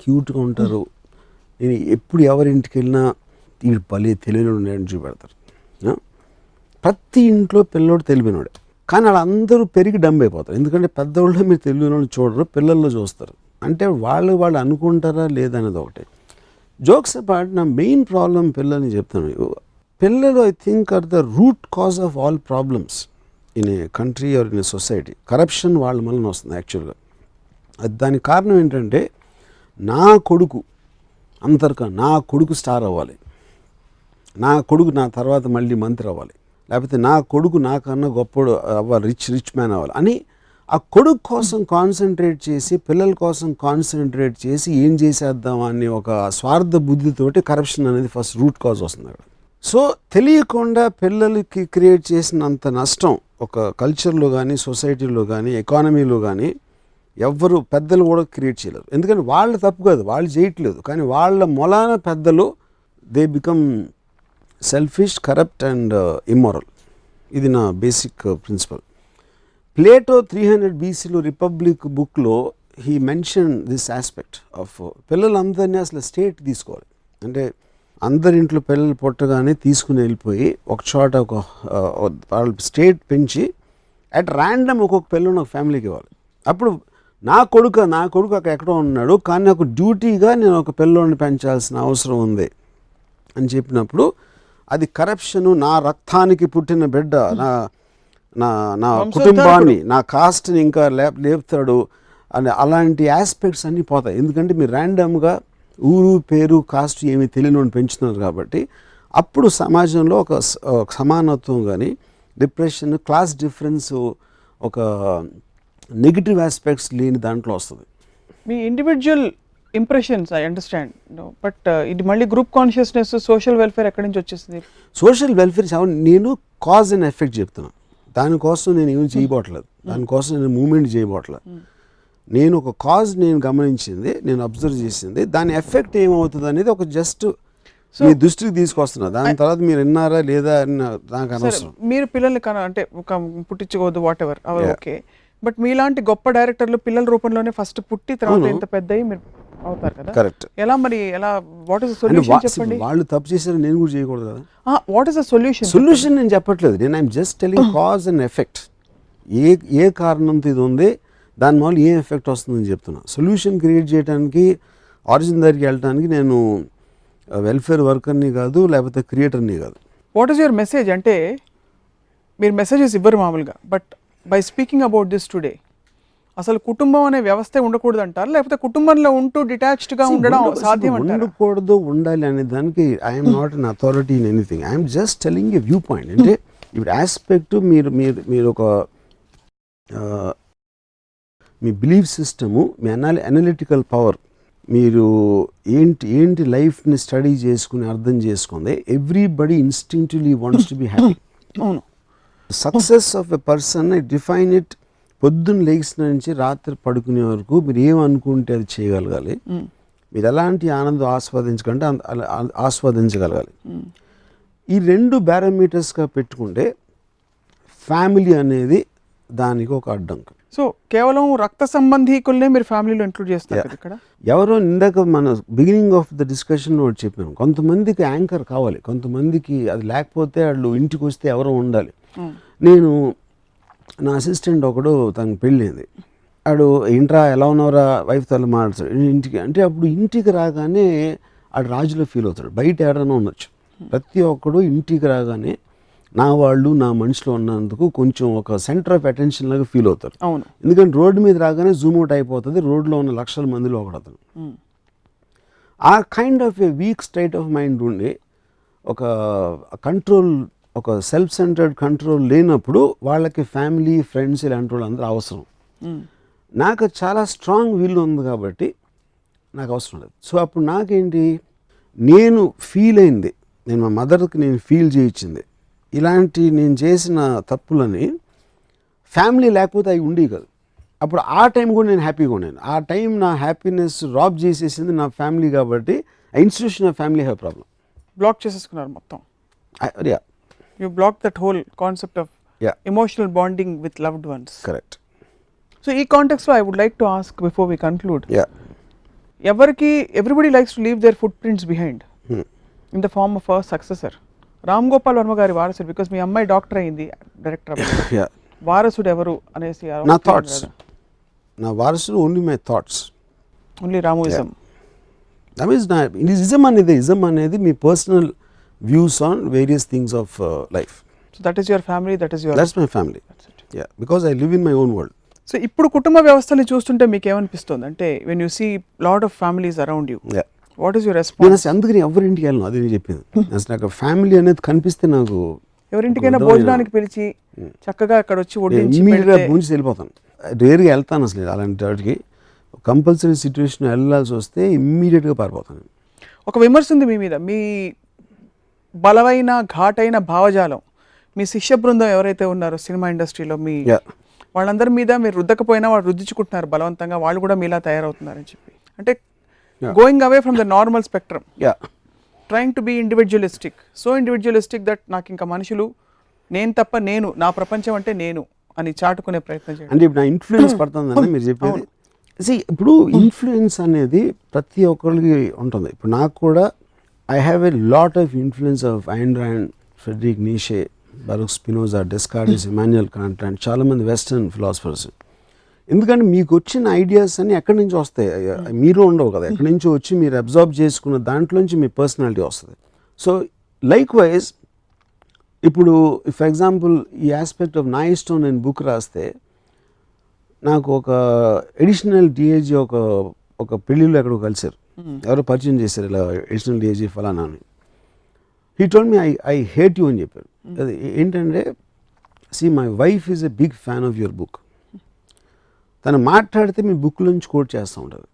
క్యూట్గా ఉంటారు. నేను ఎప్పుడు ఎవరింటికి వెళ్ళినా వీడు భలే తెలియని ఉన్నాడని చూపెడతారు. ప్రతి ఇంట్లో పిల్లోడు తెలివినోడే. కానీ వాళ్ళందరూ పెరిగి డంబ్ అయిపోతారు. ఎందుకంటే పెద్దవాళ్ళు మీరు తెలివిన వాళ్ళు చూడరు పిల్లల్లో చూస్తారు. అంటే వాళ్ళు వాళ్ళు అనుకుంటారా లేదనేది ఒకటి. జోక్స్ అపార్ట్ నా మెయిన్ ప్రాబ్లం పిల్లల్ని చెప్తాను పిల్లలు I think are the root cause of all problems in a country or in a society corruption వాళ్ళ వలన వస్తుంది యాక్చువల్గా అది దానికి కారణం ఏంటంటే నా కొడుకు అంతర్క నా కొడుకు స్టార్ అవ్వాలి. నా కొడుకు నా తర్వాత మళ్ళీ మంత్రి అవ్వాలి. లేకపోతే నా కొడుకు నాకన్నా గొప్పడు అవ్వాలి రిచ్ రిచ్ మ్యాన్ అవ్వాలి అని ఆ కొడుకు కోసం కాన్సన్ట్రేట్ చేసి పిల్లల కోసం కాన్సన్ట్రేట్ చేసి ఏం చేసేద్దాం అనే ఒక స్వార్థ బుద్ధితోటి కరప్షన్ అనేది ఫస్ట్ రూట్ కాజ్ వస్తుంది అక్కడ. సో తెలియకుండా పిల్లలకి క్రియేట్ చేసినంత నష్టం ఒక కల్చర్లో కానీ సొసైటీలో కానీ ఎకానమీలో కానీ ఎవ్వరు పెద్దలు కూడా క్రియేట్ చేయలేరు. ఎందుకంటే వాళ్ళ తప్పు కాదు వాళ్ళు చేయట్లేదు. కానీ వాళ్ళ మొలాన పెద్దలు they become selfish corrupt and immoral ఇది నా basic principle Plato three hundred బీసీలో రిపబ్లిక్ బుక్లో he mention this aspect of పిల్లలందరినీ అసలు స్టేట్ తీసుకోవాలి. అంటే అందరి ఇంట్లో పిల్లలు పుట్టగానే తీసుకుని వెళ్ళిపోయి ఒక చోట ఒక వాళ్ళ స్టేట్ పెంచి అట్ ర్యాండమ్ ఒక్కొక్క పిల్లని ఒక ఫ్యామిలీకి ఇవ్వాలి. అప్పుడు నా కొడుకు నా కొడుకు అక్కడ ఎక్కడో ఉన్నాడు కానీ నాకు డ్యూటీగా నేను ఒక పిల్లోని పెంచాల్సిన అవసరం ఉంది అని చెప్పినప్పుడు అది కరప్షను నా రక్తానికి పుట్టిన బిడ్డ నా నా నా కుటుంబాన్ని నా కాస్ట్ని ఇంకా లేప్ లేపుతాడు అని అలాంటి ఆస్పెక్ట్స్ అన్నీ పోతాయి. ఎందుకంటే మీరు ర్యాండమ్గా ఊరు పేరు కాస్ట్ ఏమీ తెలియని పెంచుతున్నారు కాబట్టి అప్పుడు సమాజంలో ఒక సమానత్వం కానీ డిప్రెషన్ క్లాస్ డిఫరెన్స్ ఒక నెగిటివ్ ఆస్పెక్ట్స్ లేని దాంట్లో వస్తుంది. మీ individual impressions I understand but ఇది మళ్ళీ గ్రూప్ కాన్షియస్నెస్ సోషల్ వెల్ఫేర్ ఎక్కడి నుంచి వచ్చేసింది? సోషల్ వెల్ఫేర్ నేను కాజ్ అండ్ ఎఫెక్ట్ చెప్తున్నా. దానికోసం నేను ఏమి చేయబోట్లేదు. దానికోసం నేను మూమెంట్ చేయబోట్లేదు. నేను ఒక కాజ్ నేను గమనించింది నేను అబ్జర్వ్ చేసింది దాని ఎఫెక్ట్ ఏమవుతుంది అనేది ఒక జస్ట్ మీ దృష్టికి తీసుకొస్తున్నా. దాని తర్వాత మీరు విన్నారా లేదా అని నా- నాకు సరే అనవసరం. మీరు పిల్లల్ని కన అంటే ఒక పుట్టించుకోవద్దు whatever our. Okay but మీలాంటి గొప్ప డైరెక్టర్లు పిల్లల రూపంలోనే ఫస్ట్ పుట్టి తర్వాత ఇంత పెద్ద మీరు అవుతారు కదా? కరెక్ట్ ఎలా మరి ఎలా వాట్ ఇస్ అంటే సొల్యూషన్ చెప్పండి? వాళ్ళు తప్పు చేశారు నేను కూడా చేయకూడదు కదా? What is the solution solution నేను చెప్పట్లేదు. నేను I'm just telling cause and effect ఏ ఏ కారణంతో ఇది ఉంది దాని వల్ల ఏ ఎఫెక్ట్ వస్తుందని చెప్తున్నా. సొల్యూషన్ క్రియేట్ చేయడానికి ఆరిజిన్ దగ్గరికి వెళ్ళడానికి నేను వెల్ఫేర్ వర్కర్ని కాదు లేకపోతే క్రియేటర్ని కాదు. వాట్ ఈస్ యువర్ మెసేజ్ అంటే మీరు మెసేజెస్ ఇవ్వరు మామూలుగా but by speaking about this today అసలు కుటుంబం అనే వ్యవస్థే ఉండకూడదు అంటారు లేకపోతే కుటుంబంలో ఉంటూ డిటాచ్డ్గా ఉండడం ఉండ- సాధ్యం ఉండకూడదు ఉండాలి అనే దానికి I'm not an authority in anything I'm just telling a viewpoint అంటే ఇప్పుడు ఆస్పెక్ట్ మీరు మీరు మీరు ఒక మీ బిలీఫ్ సిస్టము మీ అనాలి అనలిటికల్ పవర్ మీరు ఏంటి ఏంటి లైఫ్ని స్టడీ చేసుకుని అర్థం చేసుకుంది everybody instinctively wants to be happy. అవును. Success of a person define it పొద్దున్న లేచిన నుంచి రాత్రి పడుకునే వరకు మీరు ఏమనుకుంటే అది చేయగలగాలి. మీరు ఎలాంటి ఆనందం ఆస్వాదించకంటే ఆస్వాదించగలగాలి. ఈ రెండు పారామీటర్స్గా పెట్టుకుంటే ఫ్యామిలీ అనేది దానికి ఒక అడ్డంకి. సో కేవలం రక్త సంబంధీకుల్నే మీరు ఫ్యామిలీలో ఇంక్లూడ్ చేస్తారు ఇక్కడ? ఎవరో ఇందాక మన బిగినింగ్ ఆఫ్ ద డిస్కషన్ ఒకటి చెప్పాను కొంతమందికి యాంకర్ కావాలి. కొంతమందికి అది లేకపోతే వాళ్ళు ఇంటికి వస్తే ఎవరో ఉండాలి. నేను నా అసిస్టెంట్ ఒకడు తనకు పెళ్ళింది. ఆడు ఇంట్రా ఎలా ఉన్నారా వైఫ్ తల మాట్లాడతాడు ఇంటికి అంటే అప్పుడు ఇంటికి రాగానే ఆడు రాజులో ఫీల్ అవుతాడు. బయట ఏడైనా ఉండొచ్చు. ప్రతి ఒక్కడు ఇంటికి రాగానే నా వాళ్ళు నా మనుషులు ఉన్నందుకు కొంచెం ఒక సెంటర్ ఆఫ్ అటెన్షన్ లాగా ఫీల్ అవుతారు. అవును. ఎందుకంటే రోడ్డు మీద రాగానే జూమ్ అవుట్ అయిపోతుంది రోడ్లో ఉన్న లక్షల మందిలో ఒకడతను. ఆ kind of a weak state of mind ఉండి ఒక కంట్రోల్ ఒక సెల్ఫ్ సెంటర్డ్ కంట్రోల్ లేనప్పుడు వాళ్ళకి ఫ్యామిలీ ఫ్రెండ్స్ ఇలాంటి వాళ్ళు అందరూ అవసరం. నాకు చాలా స్ట్రాంగ్ విల్ ఉంది కాబట్టి నాకు అవసరం లేదు. సో అప్పుడు నాకేంటి? నేను ఫీల్ అయింది. నేను మా మదర్కి నేను ఫీల్ చేయించింది. ఇలాంటి నేను చేసిన తప్పులని ఫ్యామిలీ లేకపోతే అవి ఉండేవి కాదు. అప్పుడు ఆ టైం కూడా నేను హ్యాపీగా ఉన్నాను ఆ టైం నా హ్యాపీనెస్ రాబ్ చేసేసింది నా ఫ్యామిలీ కాబట్టి ఆ institution of family have problem. Block చేసేసుకున్నారు మొత్తం. Yeah. You block that whole concept of yeah. Emotional bonding with loved ones correct so ఈ కాంటెక్స్లో I would like to ask before we conclude yeah. ఎవరికి everybody likes to leave their footprints behind in the form of a successor Ram Gopal Varma గారి వారసుడు because మీ అమ్మాయి doctor అయింది director yeah [laughs] వారసుడు ఎవరు అనేసి నా థాట్స్ నా వారసులు only my thoughts only Ramoism that means నా ఇజం అనేది ఇజం అనేది మీ personal views on various things of life so that is your family that is your that's my family yeah because I live in my own world so ఇప్పుడు కుటుంబ వ్యవస్థని చూస్తుంటే మీకు ఏమనిపిస్తుంది అంటే when you see lot of families around you yeah what is your నేను response అసలు అందుకని ఎవరింటికి వెళ్ళను? అదే చెప్పింది. అసలు నాకు ఫ్యామిలీ అనేది కనిపిస్తే నాకు ఎవరింటికైనా భోజనానికి పిలిచి చక్కగా అక్కడ వచ్చి పెడితే- భూంచి వెళ్ళిపోతాను. రేరుగా వెళ్తాను అసలు అలాంటి వాటికి. కంపల్సరీ సిచ్యువేషన్ వెళ్ళాల్సి వస్తే ఇమ్మీడియట్గా పారిపోతాను ఒక విమర్శ ఉంది మీ మీద. మీ బలమైన ఘాటైన భావజాలం మీ శిష్య బృందం ఎవరైతే ఉన్నారో సినిమా ఇండస్ట్రీలో మీ వాళ్ళందరి మీద మీరు రుద్దకపోయినా వాళ్ళు రుద్దించుకుంటున్నారు బలవంతంగా. వాళ్ళు కూడా మీలా తయారవుతున్నారని చెప్పి. అంటే going away from the normal spectrum yeah trying to be individualistic so individualistic that నాకు ఇంకా మనుషులు నేను తప్ప నేను నా ప్రపంచం అంటే నేను అని చాటుకునే ప్రయత్నం చేయండి. అంటే ఇప్పుడు నా ఇన్ఫ్లుయెన్స్ పడుతుందని మీరు చెప్పేది. See, ఇప్పుడు ఇన్ఫ్లుయెన్స్ అనేది ప్రతి ఒక్కరికి ఉంటుంది. ఇప్పుడు నాకు కూడా I have a lot of influence of and Friedrich Nietzsche Baruch Spinoza Descartes Immanuel Kant and చాలామంది వెస్టర్న్ ఫిలాసఫర్స్ ఎందుకంటే మీకు వచ్చిన ఐడియాస్ అన్ని ఎక్కడి నుంచి వస్తాయి? మీరు ఉండవు కదా. ఎక్కడి నుంచి వచ్చి మీరు అబ్జర్వ్ చేసుకున్న దాంట్లోంచి మీ పర్సనాలిటీ వస్తుంది. సో లైక్ వైజ్ ఇప్పుడు ఫర్ ఎగ్జాంపుల్ ఈ ఆస్పెక్ట్ ఆఫ్ నా ఇష్టం నేను బుక్ రాస్తే నాకు ఒక ఎడిషనల్ డిఏజీ ఒక ఒక పెళ్ళిళ్ళు ఎక్కడో కలిశారు. ఎవరో పరిచయం చేశారు ఇలా ఎడిషనల్ డిఏజీ ఫలానా అని. He told me I I hate you అని చెప్పారు. అది ఏంటంటే see my wife is a big fan of your book తను మాట్లాడితే మీ బుక్ నుంచి కోట్ చేస్తూ ఉంటుంది.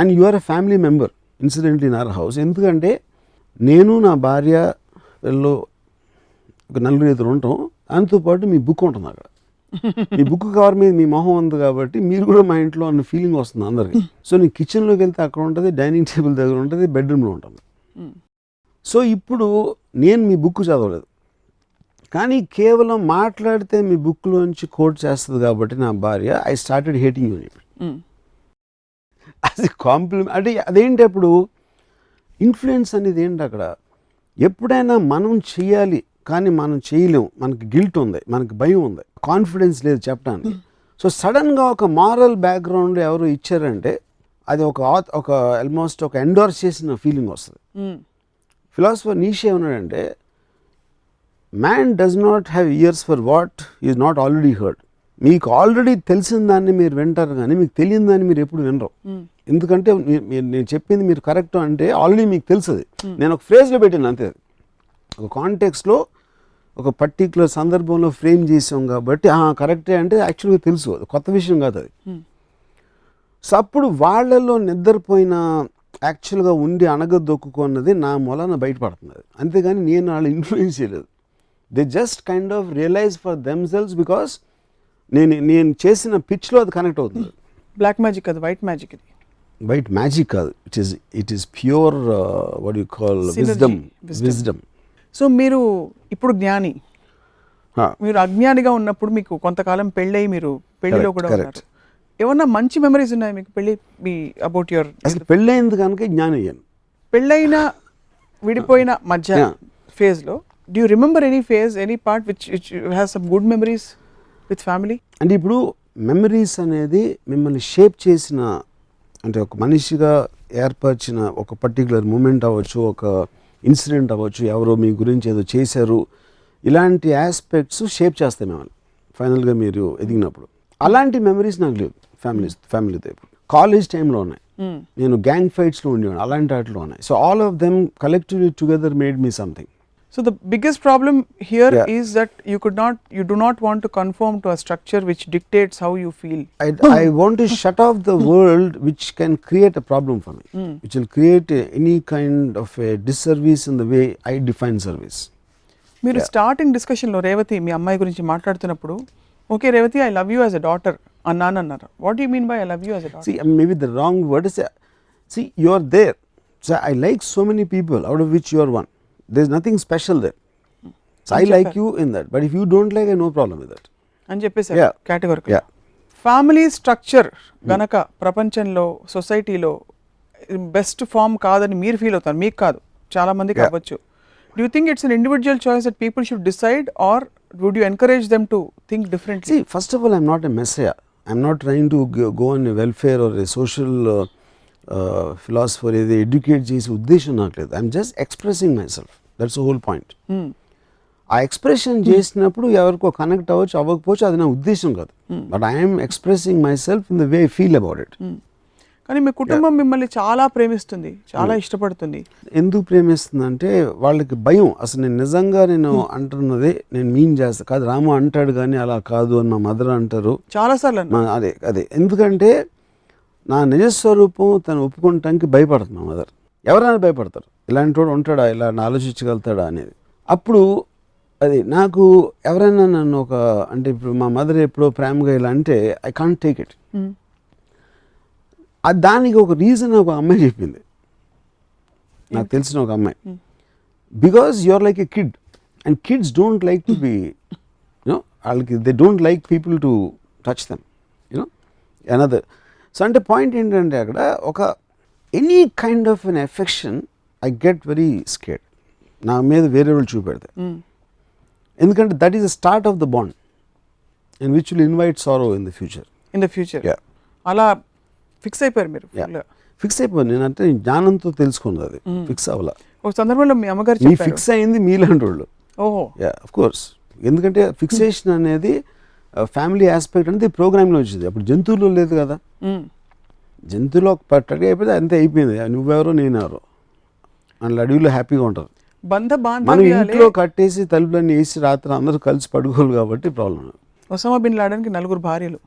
And you are a family member incidentally in our house. ఎందుకంటే నేను నా భార్య వీళ్ళు ఒక నలుగురు ఇద్దరు ఉంటాం. దాంతో పాటు మీ బుక్ ఉంటుంది అక్కడ. మీ బుక్ కవర్ మీద మీ మొహం ఉంది కాబట్టి మీరు కూడా మా ఇంట్లో అన్న ఫీలింగ్ వస్తుంది అందరికి. సో నేను కిచెన్లోకి వెళ్తే అక్కడ ఉంటుంది డైనింగ్ టేబుల్ దగ్గర ఉంటుంది బెడ్రూమ్లో ఉంటుంది. సో ఇప్పుడు నేను మీ బుక్ చదవలేదు. కానీ కేవలం మాట్లాడితే మీ బుక్లోంచి కోట్ చేస్తుంది కాబట్టి నా భార్య ఐ స్టార్టెడ్ హేటింగ్ యూ. అది కాంప్లిమెంట్ అంటే అదేంటి అప్పుడు? ఇన్ఫ్లుయెన్స్ అనేది ఏంటి అక్కడ? ఎప్పుడైనా మనం చేయాలి కానీ మనం చేయలేం. మనకి గిల్ట్ ఉంది మనకి భయం ఉంది. కాన్ఫిడెన్స్ లేదు చెప్పడానికి. సో సడన్గా ఒక మారల్ బ్యాక్గ్రౌండ్ ఎవరు ఇచ్చారంటే అది ఒక ఒక ఆల్మోస్ట్ ఒక ఎండోర్స్ చేసిన ఫీలింగ్ వస్తుంది. ఫిలాసఫర్ నీషే ఏమన్నాడంటే man does not have ears for what is not already heard మీకు ఆల్రెడీ తెలిసిన దాన్ని మీరు వింటారు కానీ మీకు తెలియని దాన్ని మీరు ఎప్పుడు వినరు. ఎందుకంటే మీ- మీరు నేను చెప్పింది మీరు కరెక్ట్ అంటే ఆల్రెడీ మీకు తెలుస్తుంది నేను ఒక ఫ్రేజ్లో పెట్టాను అంతే. ఒక కాంటెక్స్లో ఒక పర్టికులర్ సందర్భంలో ఫ్రేమ్ చేసాం కాబట్టి కరెక్టే అంటే యాక్చువల్గా తెలుసు అది. కొత్త విషయం కాదు అది. సో అప్పుడు వాళ్ళల్లో నిద్రపోయిన యాక్చువల్గా ఉండి అణగదొక్కుకున్నది నా మూలన బయటపడుతుంది అంతేగాని నేను వాళ్ళు ఇన్ఫ్లుయెన్స్ చేయలేదు. They just kind of realise for themselves because నేను నేను చేసిన పిచ్లో అది కనెక్ట్ అవుతుంది. బ్లాక్ మ్యాజిక్ అది వైట్ మ్యాజిక్ ఇది. బయట మ్యాజిక్ కాదు it is it is pure what you call wisdom wisdom. Wisdom so మీరు ఇప్పుడు జ్ఞాని. మీరు అజ్ఞానిగా ఉన్నప్పుడు మీకు కొంతకాలం పెళ్ళయి మీరు పెళ్ళిలో Correct, కూడా. ఉన్నారు. ఏమన్నా మంచి మెమరీస్ ఉన్నాయి మీకు పెళ్ళి మీ అబౌట్ యువర్ అసలు పెళ్ళైంది కనుక జ్ఞానం అయ్యాను. పెళ్ళైన విడిపోయిన మధ్య Yeah. Do you remember any phase any part which which has some good memories with family అంటే ఇప్పుడు మెమరీస్ అనేది మిమ్మల్ని షేప్ చేసిన అంటే ఒక మనిషిగా ఏర్పరిచిన ఒక పర్టికులర్ మూమెంట్ అవ్వచ్చు ఒక ఇన్సిడెంట్ అవ్వచ్చు ఎవరో మీ గురించి ఏదో చేశారు ఇలాంటి ఆస్పెక్ట్స్ షేప్ చేస్తాయి మిమ్మల్ని. ఫైనల్గా మీరు ఎదిగినప్పుడు. అలాంటి మెమరీస్ నాకు లేవు ఫ్యామిలీ ఫ్యామిలీతో ఇప్పుడు. కాలేజ్ టైంలో ఉన్నాయి. నేను గ్యాంగ్ ఫైట్స్లో ఉండేవాడు అలాంటి వాటిలో ఉన్నాయి. So all of them collectively together made me something So the biggest problem here Yeah. Is that you could not you do not want to conform to a structure which dictates how you feel I, I [laughs] want to shut off the world which can create a problem for me, which will create a, any kind of a disservice in the way I define service. మీరు starting డిస్కషన్లో రేవతి మీ అమ్మాయి గురించి మాట్లాడుతున్నప్పుడు okay Revathi I love you as a daughter అన్నాను అన్నారు what you mean by I love you as a daughter See, uh, maybe the wrong word is, uh, see, you are there. So I like so many people, out of which you nothing special there. So I like you in that. But if you don't like, I have no problem with that. అని Yeah. Category Yeah. Family structure గనక ప్రపంచంలో సొసైటీలో best form కాదని మీరు feel అవుతారు మీకు కాదు చాలా మందికి. అవ్వచ్చు do you think it's an individual choice that people should decide or would you encourage them to think differently See, first of all, I'm not a messiah. I'm not trying to go go on a welfare or a social uh, uh, philosopher, ఏదో educate చేసే ఉద్దేశం నాకు లేదు I'm just expressing myself that's whole point ఆ expression చేసినప్పుడు ఎవరికో connect అవ్వచ్చు అవ్వకపోవచ్చు అది నా ఉద్దేశం కాదు. But I'm expressing myself in the way feel about it కానీ మీ కుటుంబం మిమ్మల్ని చాలా ప్రేమిస్తుంది చాలా ఇష్టపడుతుంది. ఎందుకు ప్రేమిస్తుందంటే వాళ్ళకి భయం. అసలు నేను నిజంగా నేను అంటున్నది నేను మీన్ చేస్తా కాదు. రాము అంటాడు కానీ అలా కాదు అని మా మదర్ అంటారు. చాలా సార్లు అన్నా. మా అదే అదే. ఎందుకంటే నా నిజస్వరూపం తను ఒప్పుకోవటానికి భయపడుతుంది మా మదర్ ఎవరైనా భయపడతారు. ఇలాంటి వాడు ఉంటాడా? ఇలా ఆలోచించగలుగుతాడా అనేది. అప్పుడు అది నాకు ఎవరైనా నన్ను ఒక అంటే ఇప్పుడు మా మదర్ ఎప్పుడో ప్రేమగా ఇలా అంటే ఐ కాంట్ టేక్ ఇట్. దానికి ఒక రీజన్ ఒక అమ్మాయి చెప్పింది. నాకు తెలిసిన ఒక అమ్మాయి. Because you are like a kid and kids don't like to be you know వాళ్ళకి they don't like people to touch them you know another so అంటే పాయింట్ ఏంటంటే అక్కడ ఒక any kind of an affection I get very scared నా మీద వేరే వాళ్ళు చూపెడితే మ్మ్. ఎందుకంటే that is the start of the bond and which will invite sorrow in the future in the future. అలా ఫిక్స్ అయిపోయారు మీరు. ఫిక్స్ అయిపోయింది నేనంటే జ్ఞానంతో తెలుసుకున్నది అది. ఫిక్స్ అవ్వాల. ఒక సందర్భంలో మీ అమ్మగారు మీ ఫిక్స్ అయింది మీలాంటి వాళ్ళు. ఓహో. యా ఆఫ్ కోర్స్ ఎందుకంటే ఫిక్సేషన్ అనేది ఫ్యామిలీ ఆస్పెక్ట్ అనేది ప్రోగ్రామ్లో వచ్చింది. అప్పుడు జంతువులు లేదు కదా. మ్మ్. జంతువులో పట్టడి అయిపోతే అంతే అయిపోయింది. నువ్వెవరో నేనెవరో. అందులో అడవిలో హ్యాపీగా ఉంటారు. బంధ మనం ఇంట్లో కట్టేసి తలుపులన్నీ వేసి రాత్రి అందరూ కలిసి పడుకోవాలి కాబట్టి ప్రాబ్లం ఒసామా బిన్ లాడన్కి నలుగురు భార్యలు.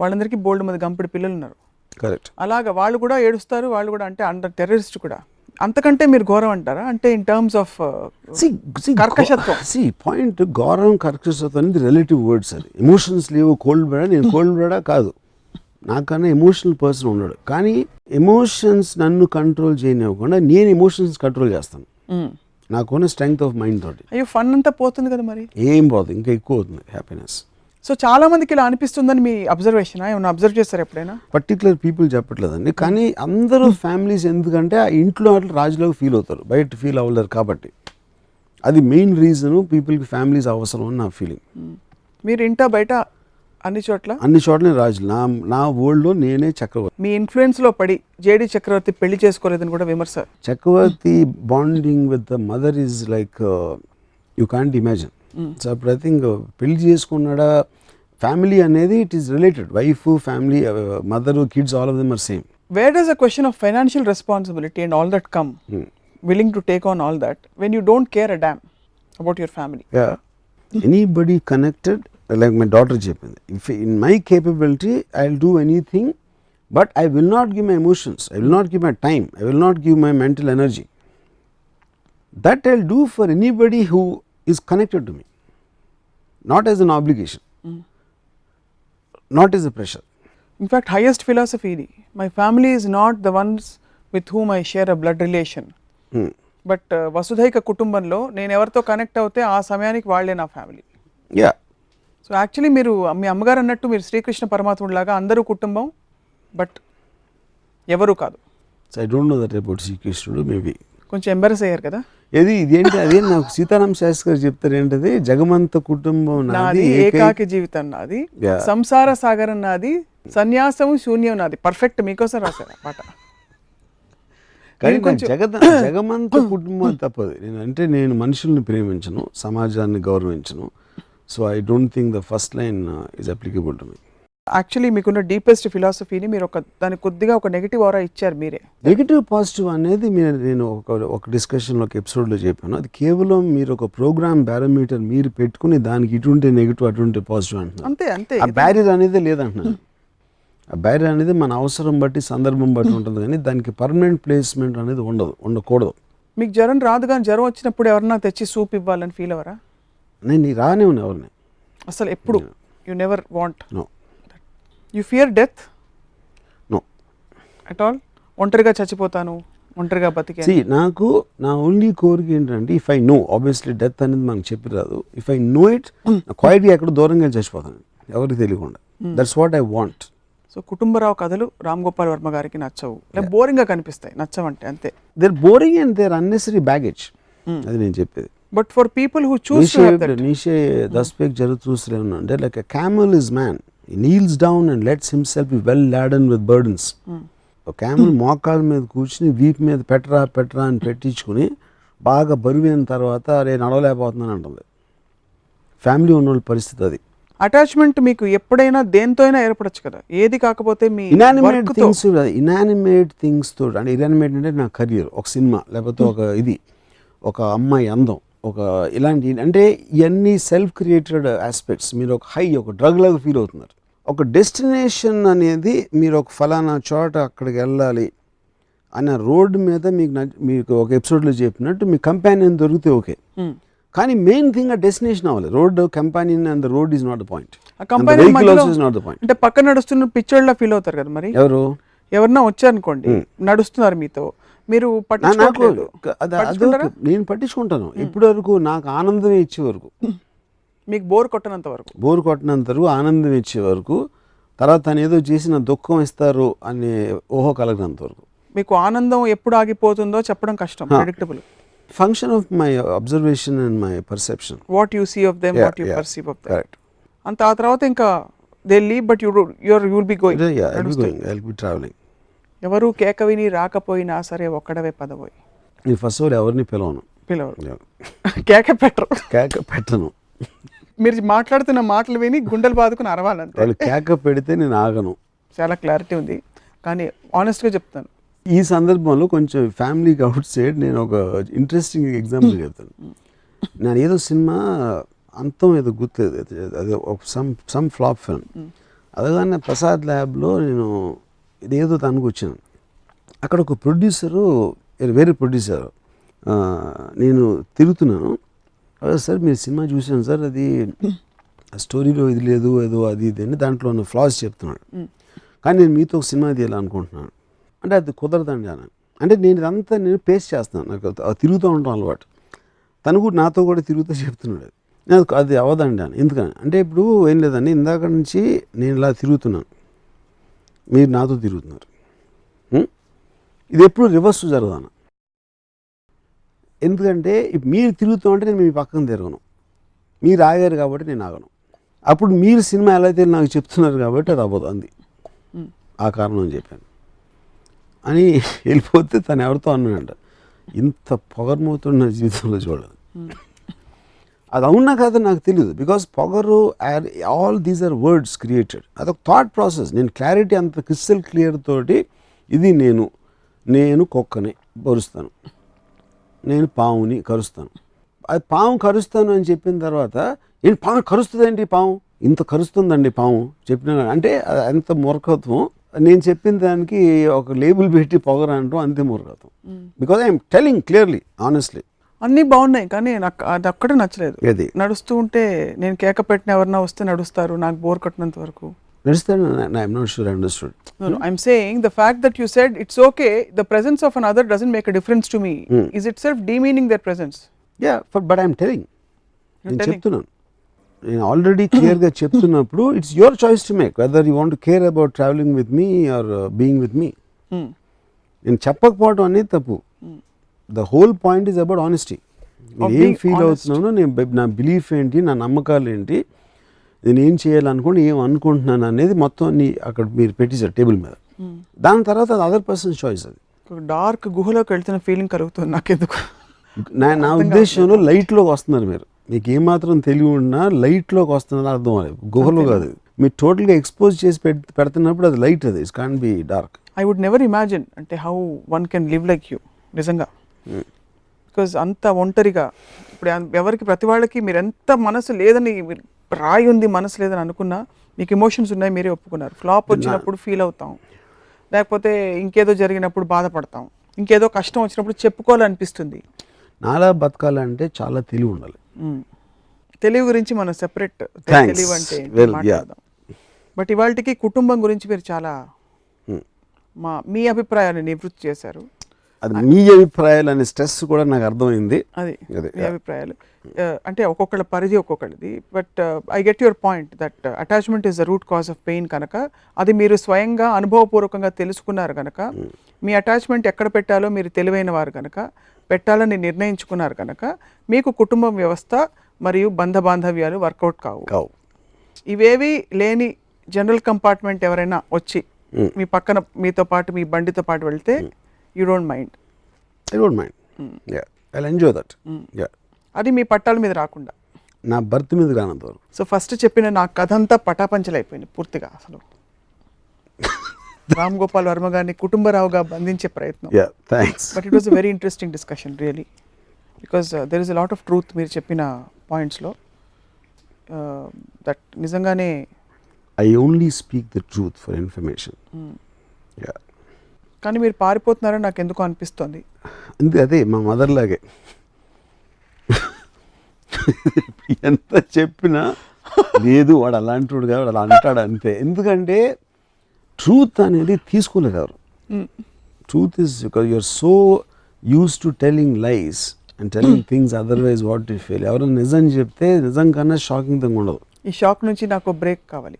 వాళ్ళందరికీ బోల్డ్ మంది గంపెడు పిల్లలు ఉన్నారు. కరెక్ట్ అలాగా వాళ్ళు కూడా ఏడుస్తారు వాళ్ళు కూడా అంటే అండర్ టెర్రరిస్ట్ కూడా. అంతకంటే మీరు ఘోరం అంటారా? అంటే ఇన్ టర్మ్స్ ఆఫ్ కర్కశత్వం. సి పాయింట్ గౌరవం కర్కశత్వం అనేది రిలేటివ్ వర్డ్స్ అది. ఎమోషన్స్ లేవు కోల్డ్ బ్లడ్ నేను కోల్డ్ బ్లడా కాదు. నాకన్నా ఎమోషనల్ పర్సన్ ఉన్నాడు. కానీ ఎమోషన్స్ నన్ను కంట్రోల్ చేయనివ్వకుండా నేను ఎమోషన్స్ కంట్రోల్ చేస్తాను. నాకున్న స్ట్రెంగ్త్ ఆఫ్ మైండ్ తోటి. అయ్యో ఫన్ అంతా పోతుంది కదా మరి? ఏం పోదు ఇంకా ఎక్కువ అవుతుంది హ్యాపీనెస్ సో చాలా మందికి ఇలా అనిపిస్తుందని మీ అబ్జర్వేషన్ ఏమన్నా అబ్జర్వ్ చేస్తారు ఎప్పుడైనా? పర్టికులర్ పీపుల్ చెప్పట్లేదండి. కానీ అందరూ ఫ్యామిలీస్ ఎందుకంటే ఆ ఇంట్లో అట్లా రాజులాగా ఫీల్ అవుతారు. బయట ఫీల్ అవ్వలేరు కాబట్టి. అది మెయిన్ రీజను పీపుల్కి ఫ్యామిలీస్ అవసరం అని నా ఫీలింగ్ మీరు ఇంటా బయట అన్ని చోట్ల? అన్ని చోట్ల రాజులు. నా నా వరల్డ్లో నేనే చక్రవర్తి. మీ ఇన్ఫ్లుయెన్స్లో పడి జేడి చక్రవర్తి పెళ్ళి చేసుకోలేదని కూడా విమర్శ. Chakravarthi bonding with the mother is like you can't imagine so అప్పుడు ఐ థింక్ పెళ్ళి చేసుకున్నాడా ఫ్యామిలీ అనేది it is related wife family mother kids all of them are same where does a question of financial responsibility and all that come willing to take on all that when you don't care a damn about your family anybody connected like my daughter చెప్పింది if in my capability I will do anything but I will not give my emotions I will not give my time I will not give my mental energy that I do for anybody who is connected to me not as an obligation not is a pressure in fact highest philosophy ఇది my family is not the ones with whom I share a blood relation but వసుధైక కుటుంబంలో నేను ఎవరితో connect అవుతే ఆ సమయానికి వాళ్ళే నా family yeah so actually మీరు మీ అమ్మగారు అన్నట్టు మీరు శ్రీకృష్ణ పరమాత్ముడిలాగా అందరూ కుటుంబం బట్ ఎవరు కాదు. So I don't know that about శ్రీకృష్ణుడు మేబీ కొంచెం ఎంబరస్ అయ్యారు కదా? ఏది ఇదేంటి అదే నాకు సీతారాం శాస్త్రి గారు చెప్తారు ఏంటది? జగమంత కుటుంబం నాది ఏకాకి జీవితం నాది. సంసార సాగరం నాది సన్యాసం శూన్యం నాది. పర్ఫెక్ట్ మీకోసం రాశారు పాట. కానీ జగత జగమంత కుటుంబం తప్పదు. నేను అంటే నేను మనుషుల్ని ప్రేమించను సమాజాన్ని గౌరవించను. So I don't think the first line is applicable to me actually మీకున్న డీపెస్ట్ ఫిలాసఫీని మీరు ఒక దానికి కొద్దిగా ఒక నెగిటివ్ ఆరా ఇచ్చారు మీరే. నెగిటివ్ పాజిటివ్ అనేది మీరు నేను ఒక ఒక డిస్కషన్లో ఒక ఎపిసోడ్లో చెప్పాను. అది కేవలం మీరు ఒక ప్రోగ్రామ్ పారామీటర్ మీరు పెట్టుకుని దానికి ఇటుంటే నెగిటివ్ అటుంటే పాజిటివ్ అంటున్నారు. అంతే అంతే. ఆ బ్యారియర్ అనేది లేదంటున్నాను ఆ బ్యారియర్ అనేది మన అవసరం బట్టి సందర్భం బట్టి ఉంటుంది కానీ దానికి పర్మనెంట్ ప్లేస్మెంట్ అనేది ఉండదు ఉండకూడదు. మీకు జ్వరం రాదు కానీ జ్వరం వచ్చినప్పుడు ఎవరన్నా తెచ్చి సూప్ ఇవ్వాలని ఫీల్ అవరా నేను రానే ఉన్నా ఎవరిని. అసలు ఎప్పుడు? You never want no you fear death no at all ఒంటరిగా చచ్చిపోతాను ఒంటరిగా బతికే సి నాకు నా ఓన్లీ కోరిక ఏంటంటే if I know obviously death అనేది మనకు చెప్పి రాదు ఇఫ్ ఐ నో ఇట్ క్వైట్గా ఎక్కడ దూరంగా చచ్చిపోతాను. ఎవరికి తెలియకుండా. That's what I want so Kutumbarao కథలు రామ్ గోపాల్ వర్మ గారికి నచ్చవు. లేదా బోరింగ్గా కనిపిస్తాయి నచ్చవంటే అంతే. They're boring and they're unnecessary baggage అది నేను చెప్పేది. But for people who choose Nietzsche thus spake ఉన్నా అంటే like a camel is man kneels down and lets himself be well laden with burdens ఒక క్యామల్ మోకాల మీద కూర్చుని వీప్ మీద పెట్టరా పెట్టరా అని పెట్టించుకుని బాగా బరువైన తర్వాత అరే నడవలేకపోతున్నాను అంటుంది. ఫ్యామిలీ ఉన్న వాళ్ళ పరిస్థితి అది. అటాచ్మెంట్ మీకు ఎప్పుడైనా దేంతో అయినా ఏర్పడచ్చు కదా. ఏది కాకపోతే మీ ఇనానిమేట్ థింగ్స్ ఇనానిమేట్ థింగ్స్తో అంటే ఇనానిమేట్ అంటే నా కెరియర్ ఒక సినిమా లేకపోతే ఒక ఇది ఒక అమ్మాయి అందం. ఒక ఇలాంటి అంటే ఇవన్నీ సెల్ఫ్ క్రియేటెడ్ ఆస్పెక్ట్స్ మీరు ఒక హై ఒక డ్రగ్ లాగా ఫీల్ అవుతున్నారు. ఒక డెస్టినేషన్ అనేది మీరు ఒక ఫలానా చోట అక్కడికి వెళ్ళాలి ఆయన రోడ్డు మీద మీకు మీకు ఒక ఎపిసోడ్లో చెప్పినట్టు మీ కంపానియన్ దొరికితే ఓకే. Hmm. కానీ మెయిన్ థింగ్ ఆ డెస్టినేషన్ అవ్వాలి. Road companion and road is not the point not the point అంటే పక్కన నడుస్తున్న పిక్చర్లో ఫీల్ అవుతారు కదా మరి? ఎవరు? ఎవరన్నా వచ్చారనుకోండి నడుస్తున్నారు మీతో. మీరు నాకు. నేను పట్టించుకుంటాను. ఇప్పటి వరకు నాకు ఆనందం ఇచ్చే వరకు మీకు బోర్ కొట్టనంత వరకు. బోరు కొట్టినంత వరకు ఆనందం ఇచ్చే వరకు తర్వాత తను ఏదో చేసిన దుఃఖం ఇస్తారు అనే ఊహ కలగినంత వరకు. మీకు ఆనందం ఎప్పుడు ఆగిపోతుందో చెప్పడం కష్టం predictable function of my observation and my perception what you see of them what you. Perceive of them correct అంత ఆ తర్వాత ఇంకా they leave but you you will be going going I be travelling ఎవరు కేక విని రాకపోయినా సరే ఒక్కడవే పదపోయి నేను ఫస్ట్ ఆఫ్ ఆల్ ఎవరిని పిలవను. పిలవరు. కేక పెట్టరు. కేక పెట్టను. మీరు మాట్లాడుతున్న మాటలు విని గుండెలు బాదుకుని అరవాలంతే. వాళ్ళు కేక పెడితే నేను ఆగను. చాలా క్లారిటీ ఉంది. కానీ ఆనెస్ట్గా చెప్తాను. ఈ సందర్భంలో కొంచెం ఫ్యామిలీకి అవుట్ సైడ్ నేను ఒక ఇంట్రెస్టింగ్ ఎగ్జాంపుల్ చెప్తాను. నేను ఏదో సినిమా అంతం ఏదో గుర్తులేదు. అదే ఒక సమ్ సమ్ ఫ్లాప్ ఫిల్మ్ అదగానే ప్రసాద్ ల్యాబ్లో నేను ఇదేదో తనకు వచ్చాను. అక్కడ ఒక ప్రొడ్యూసరు వేరే ప్రొడ్యూసర్ నేను తిరుగుతున్నాను. "అదే సార్ మీరు సినిమా చూశాను సార్ అది స్టోరీలో ఇది లేదు ఏదో అది ఇది అని దాంట్లో ఉన్న ఫ్లాస్ చెప్తున్నాడు. కానీ నేను మీతో ఒక సినిమా తీయాలనుకుంటున్నాను అంటే అది కుదరదండి అని అంటే నేను ఇదంతా నేను పేస్ట్ చేస్తున్నాను. నాకు తిరుగుతూ ఉంటాం అలవాటు. తను కూడా నాతో కూడా తిరుగుతూ చెప్తున్నాడు. అది. నేను అది అవ్వదండి అని ఎందుకని? అంటే ఇప్పుడు ఏం లేదండి ఇందాక నుంచి నేను ఇలా తిరుగుతున్నాను. మీరు నాతో తిరుగుతున్నారు? ఇది ఎప్పుడు రివర్స్ జరగదాను ఎందుకంటే ఇప్పుడు మీరు తిరుగుతూ ఉంటే నేను మీ పక్కన తిరగను. మీరు ఆగారు కాబట్టి నేను ఆగను. అప్పుడు మీరు సినిమా ఎలా అయితే నాకు చెప్తున్నారు కాబట్టి అది అవ్వదు అంది. ఆ కారణం అని చెప్పాను. అని వెళ్ళిపోతే తను ఎవరితో అన్నాడంట. ఇంత పొగరమవుతున్న నా జీవితంలో చూడలేదు. అది అవునా కాదో నాకు తెలియదు బికాస్ పొగరు all these are words created అదొక థాట్ ప్రాసెస్ నేను క్లారిటీ అంత క్రిస్టల్ క్లియర్ తోటి ఇది నేను నేను కుక్కని పరుస్తాను నేను పావుని కరుస్తాను. అది పాము కరుస్తాను అని చెప్పిన తర్వాత ఏంటి పాము కరుస్తుందండి పాము ఇంత కరుస్తుందండి పాము చెప్పిన అంటే అది ఎంత మూర్ఖత్వం. నేను చెప్పిన దానికి ఒక లేబుల్ పెట్టి పొగరు అంటాం అంతే మూర్ఖత్వం. Because I'm telling clearly honestly అన్నీ బాగున్నాయి కానీ నాకు అది ఒక్కటే నచ్చలేదు. ఏది? నడుస్తూ ఉంటే నేను కేక పెట్టిన ఎవరన్నా వస్తే నడుస్తారు నాకు బోర్ కొట్టినంత వరకు. నడుస్తాను. I'm not sure understood No, no, I'm saying the fact that you said it's okay, the presence of another doesn't make a difference to me, Hmm. is itself demeaning their presence. Yeah for but I'm telling నేను telling. చెప్తున్నాను. నేను already క్లియర్గా చెప్తున్నప్పుడు it's your choice to make whether you want care about travelling with me or being with me Hmm. నేను చెప్పకపోవడం అనేది తప్పు. The whole point is about honesty నేను ఏం ఫీల్. అవుతున్నానో నేను నా బిలీఫ్ ఏంటి నా నమ్మకాలు ఏంటి నేను ఏం చేయాలనుకోండి ఏం అనుకుంటున్నాను అనేది మొత్తం నీ అక్కడ మీరు పెట్టేశారు టేబుల్ మీద. దాని తర్వాత అది అదర్ పర్సన్ చాయిస్ అది. డార్క్ గుహలోకి వెళ్తున్న ఫీలింగ్ కలుగుతుంది నాకెందుకు? నా నా ఉద్దేశంలో లైట్లోకి వస్తున్నారు మీరు. మీకు ఏమాత్రం తెలివి ఉన్నా లైట్లోకి వస్తున్నారు అర్థం అది గుహలో కాదు. మీరు టోటల్గా ఎక్స్పోజ్ చేసి పెడుతున్నప్పుడు అది లైట్ అది. It's can be dark I would never imagine అంటే how one can live like you నిజంగా. బికాజ్ అంత ఒంటరిగా. ఇప్పుడు ఎవరికి ప్రతి వాళ్ళకి మీరు ఎంత మనసు లేదని మీరు రాయి ఉంది మనసు లేదని అనుకున్నా మీకు ఎమోషన్స్ ఉన్నాయి మీరే ఒప్పుకున్నారు. ఫ్లాప్ వచ్చినప్పుడు ఫీల్ అవుతాం. లేకపోతే ఇంకేదో జరిగినప్పుడు బాధపడతాం. ఇంకేదో కష్టం వచ్చినప్పుడు చెప్పుకోవాలనిపిస్తుంది. నాలా బతకాలంటే చాలా తెలివి ఉండాలి. తెలివి గురించి మనం సెపరేట్. తెలివి అంటే బట్ ఇవాళకి కుటుంబం గురించి మీరు చాలా. మా మీ అభిప్రాయాన్ని నివృత్తి చేశారు. అది మీ అభిప్రాయాలు అనే స్ట్రెస్ కూడా నాకు అర్థమైంది. అది మీ అభిప్రాయాలు. అంటే ఒక్కొక్కళ్ళ పరిధి ఒక్కొక్కరిది but I get your point that attachment is the root cause of pain కనుక అది మీరు స్వయంగా అనుభవపూర్వకంగా తెలుసుకున్నారు కనుక మీ అటాచ్మెంట్ ఎక్కడ పెట్టాలో మీరు తెలివైన వారు కనుక పెట్టాలని నిర్ణయించుకున్నారు కనుక మీకు కుటుంబం వ్యవస్థ మరియు బంధ బాంధవ్యాలు వర్కౌట్ కావు. కావు. ఇవేవి లేని జనరల్ కంపార్ట్మెంట్ ఎవరైనా వచ్చి Mm. మీ పక్కన మీతో పాటు మీ బండితో పాటు వెళ్తే you don't mind. I don't mind yeah I enjoy that yeah అది మీ పట్టాల మీద రాకుండా. నా బర్త్ మీద రానంత వరకు. సో ఫస్ట్ చెప్పిన నా కథ అంతా పటాపంచలైపోయింది పూర్తిగా అసలు. [laughs] రామ్ గోపాల్ వర్మ గారిని కుటుంబరావుగా బంధించే ప్రయత్నం. Yeah thanks but it was very interesting discussion really because there is a lot of truth మీరు చెప్పిన పాయింట్స్లో దట్ నిజంగానే I only speak the truth for information yeah కానీ మీరు పారిపోతున్నారని నాకు ఎందుకు అనిపిస్తుంది? అంతే అదే మా మదర్ లాగే. ఎంత చెప్పినా లేదు వాడు అలాంటి వాడు కాదు వాడు అలా అంటాడు అంతే. ఎందుకంటే ట్రూత్ అనేది తీసుకోలేదు ఎవరు. Truth is because you're so used to telling lies and telling things otherwise what you feel ఎవరైనా నిజం చెప్తే నిజం కన్నా షాకింగ్ థింగ్ ఉండదు. ఈ షాక్ నుంచి నాకు బ్రేక్ కావాలి.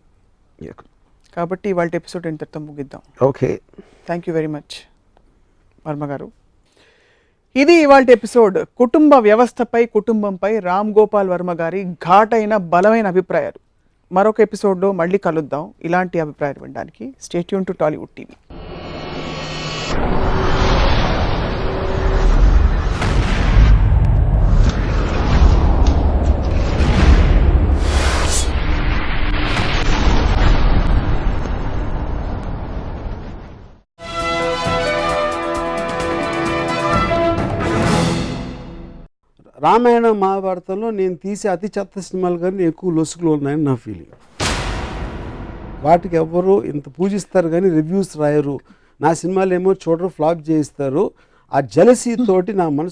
కాబట్టి ఇవాళ ఎపిసోడ్ ఇంతటితో ముగిద్దాం. Okay. Thank you very much Varma garu. ఇది ఇవాళ ఎపిసోడ్ కుటుంబ వ్యవస్థపై కుటుంబంపై రామ్ గోపాల్ వర్మ గారి ఘాటైన బలమైన అభిప్రాయాలు. మరొక ఎపిసోడ్లో మళ్ళీ కలుద్దాం. ఇలాంటి అభిప్రాయాలు వినడానికి stay tuned to Tollywood TV Ramayana మహాభారతంలో నేను తీసే అతి చెత్త సినిమాలు కానీ ఎక్కువ లొసుగులు ఉన్నాయని నా ఫీలింగ్ వాటికి ఎవ్వరు ఇంత పూజిస్తారు కానీ రివ్యూస్ రాయరు. నా సినిమాలు ఏమో చూడరు ఫ్లాప్ చేయిస్తారు. ఆ జలసీ తోటి నా మనసు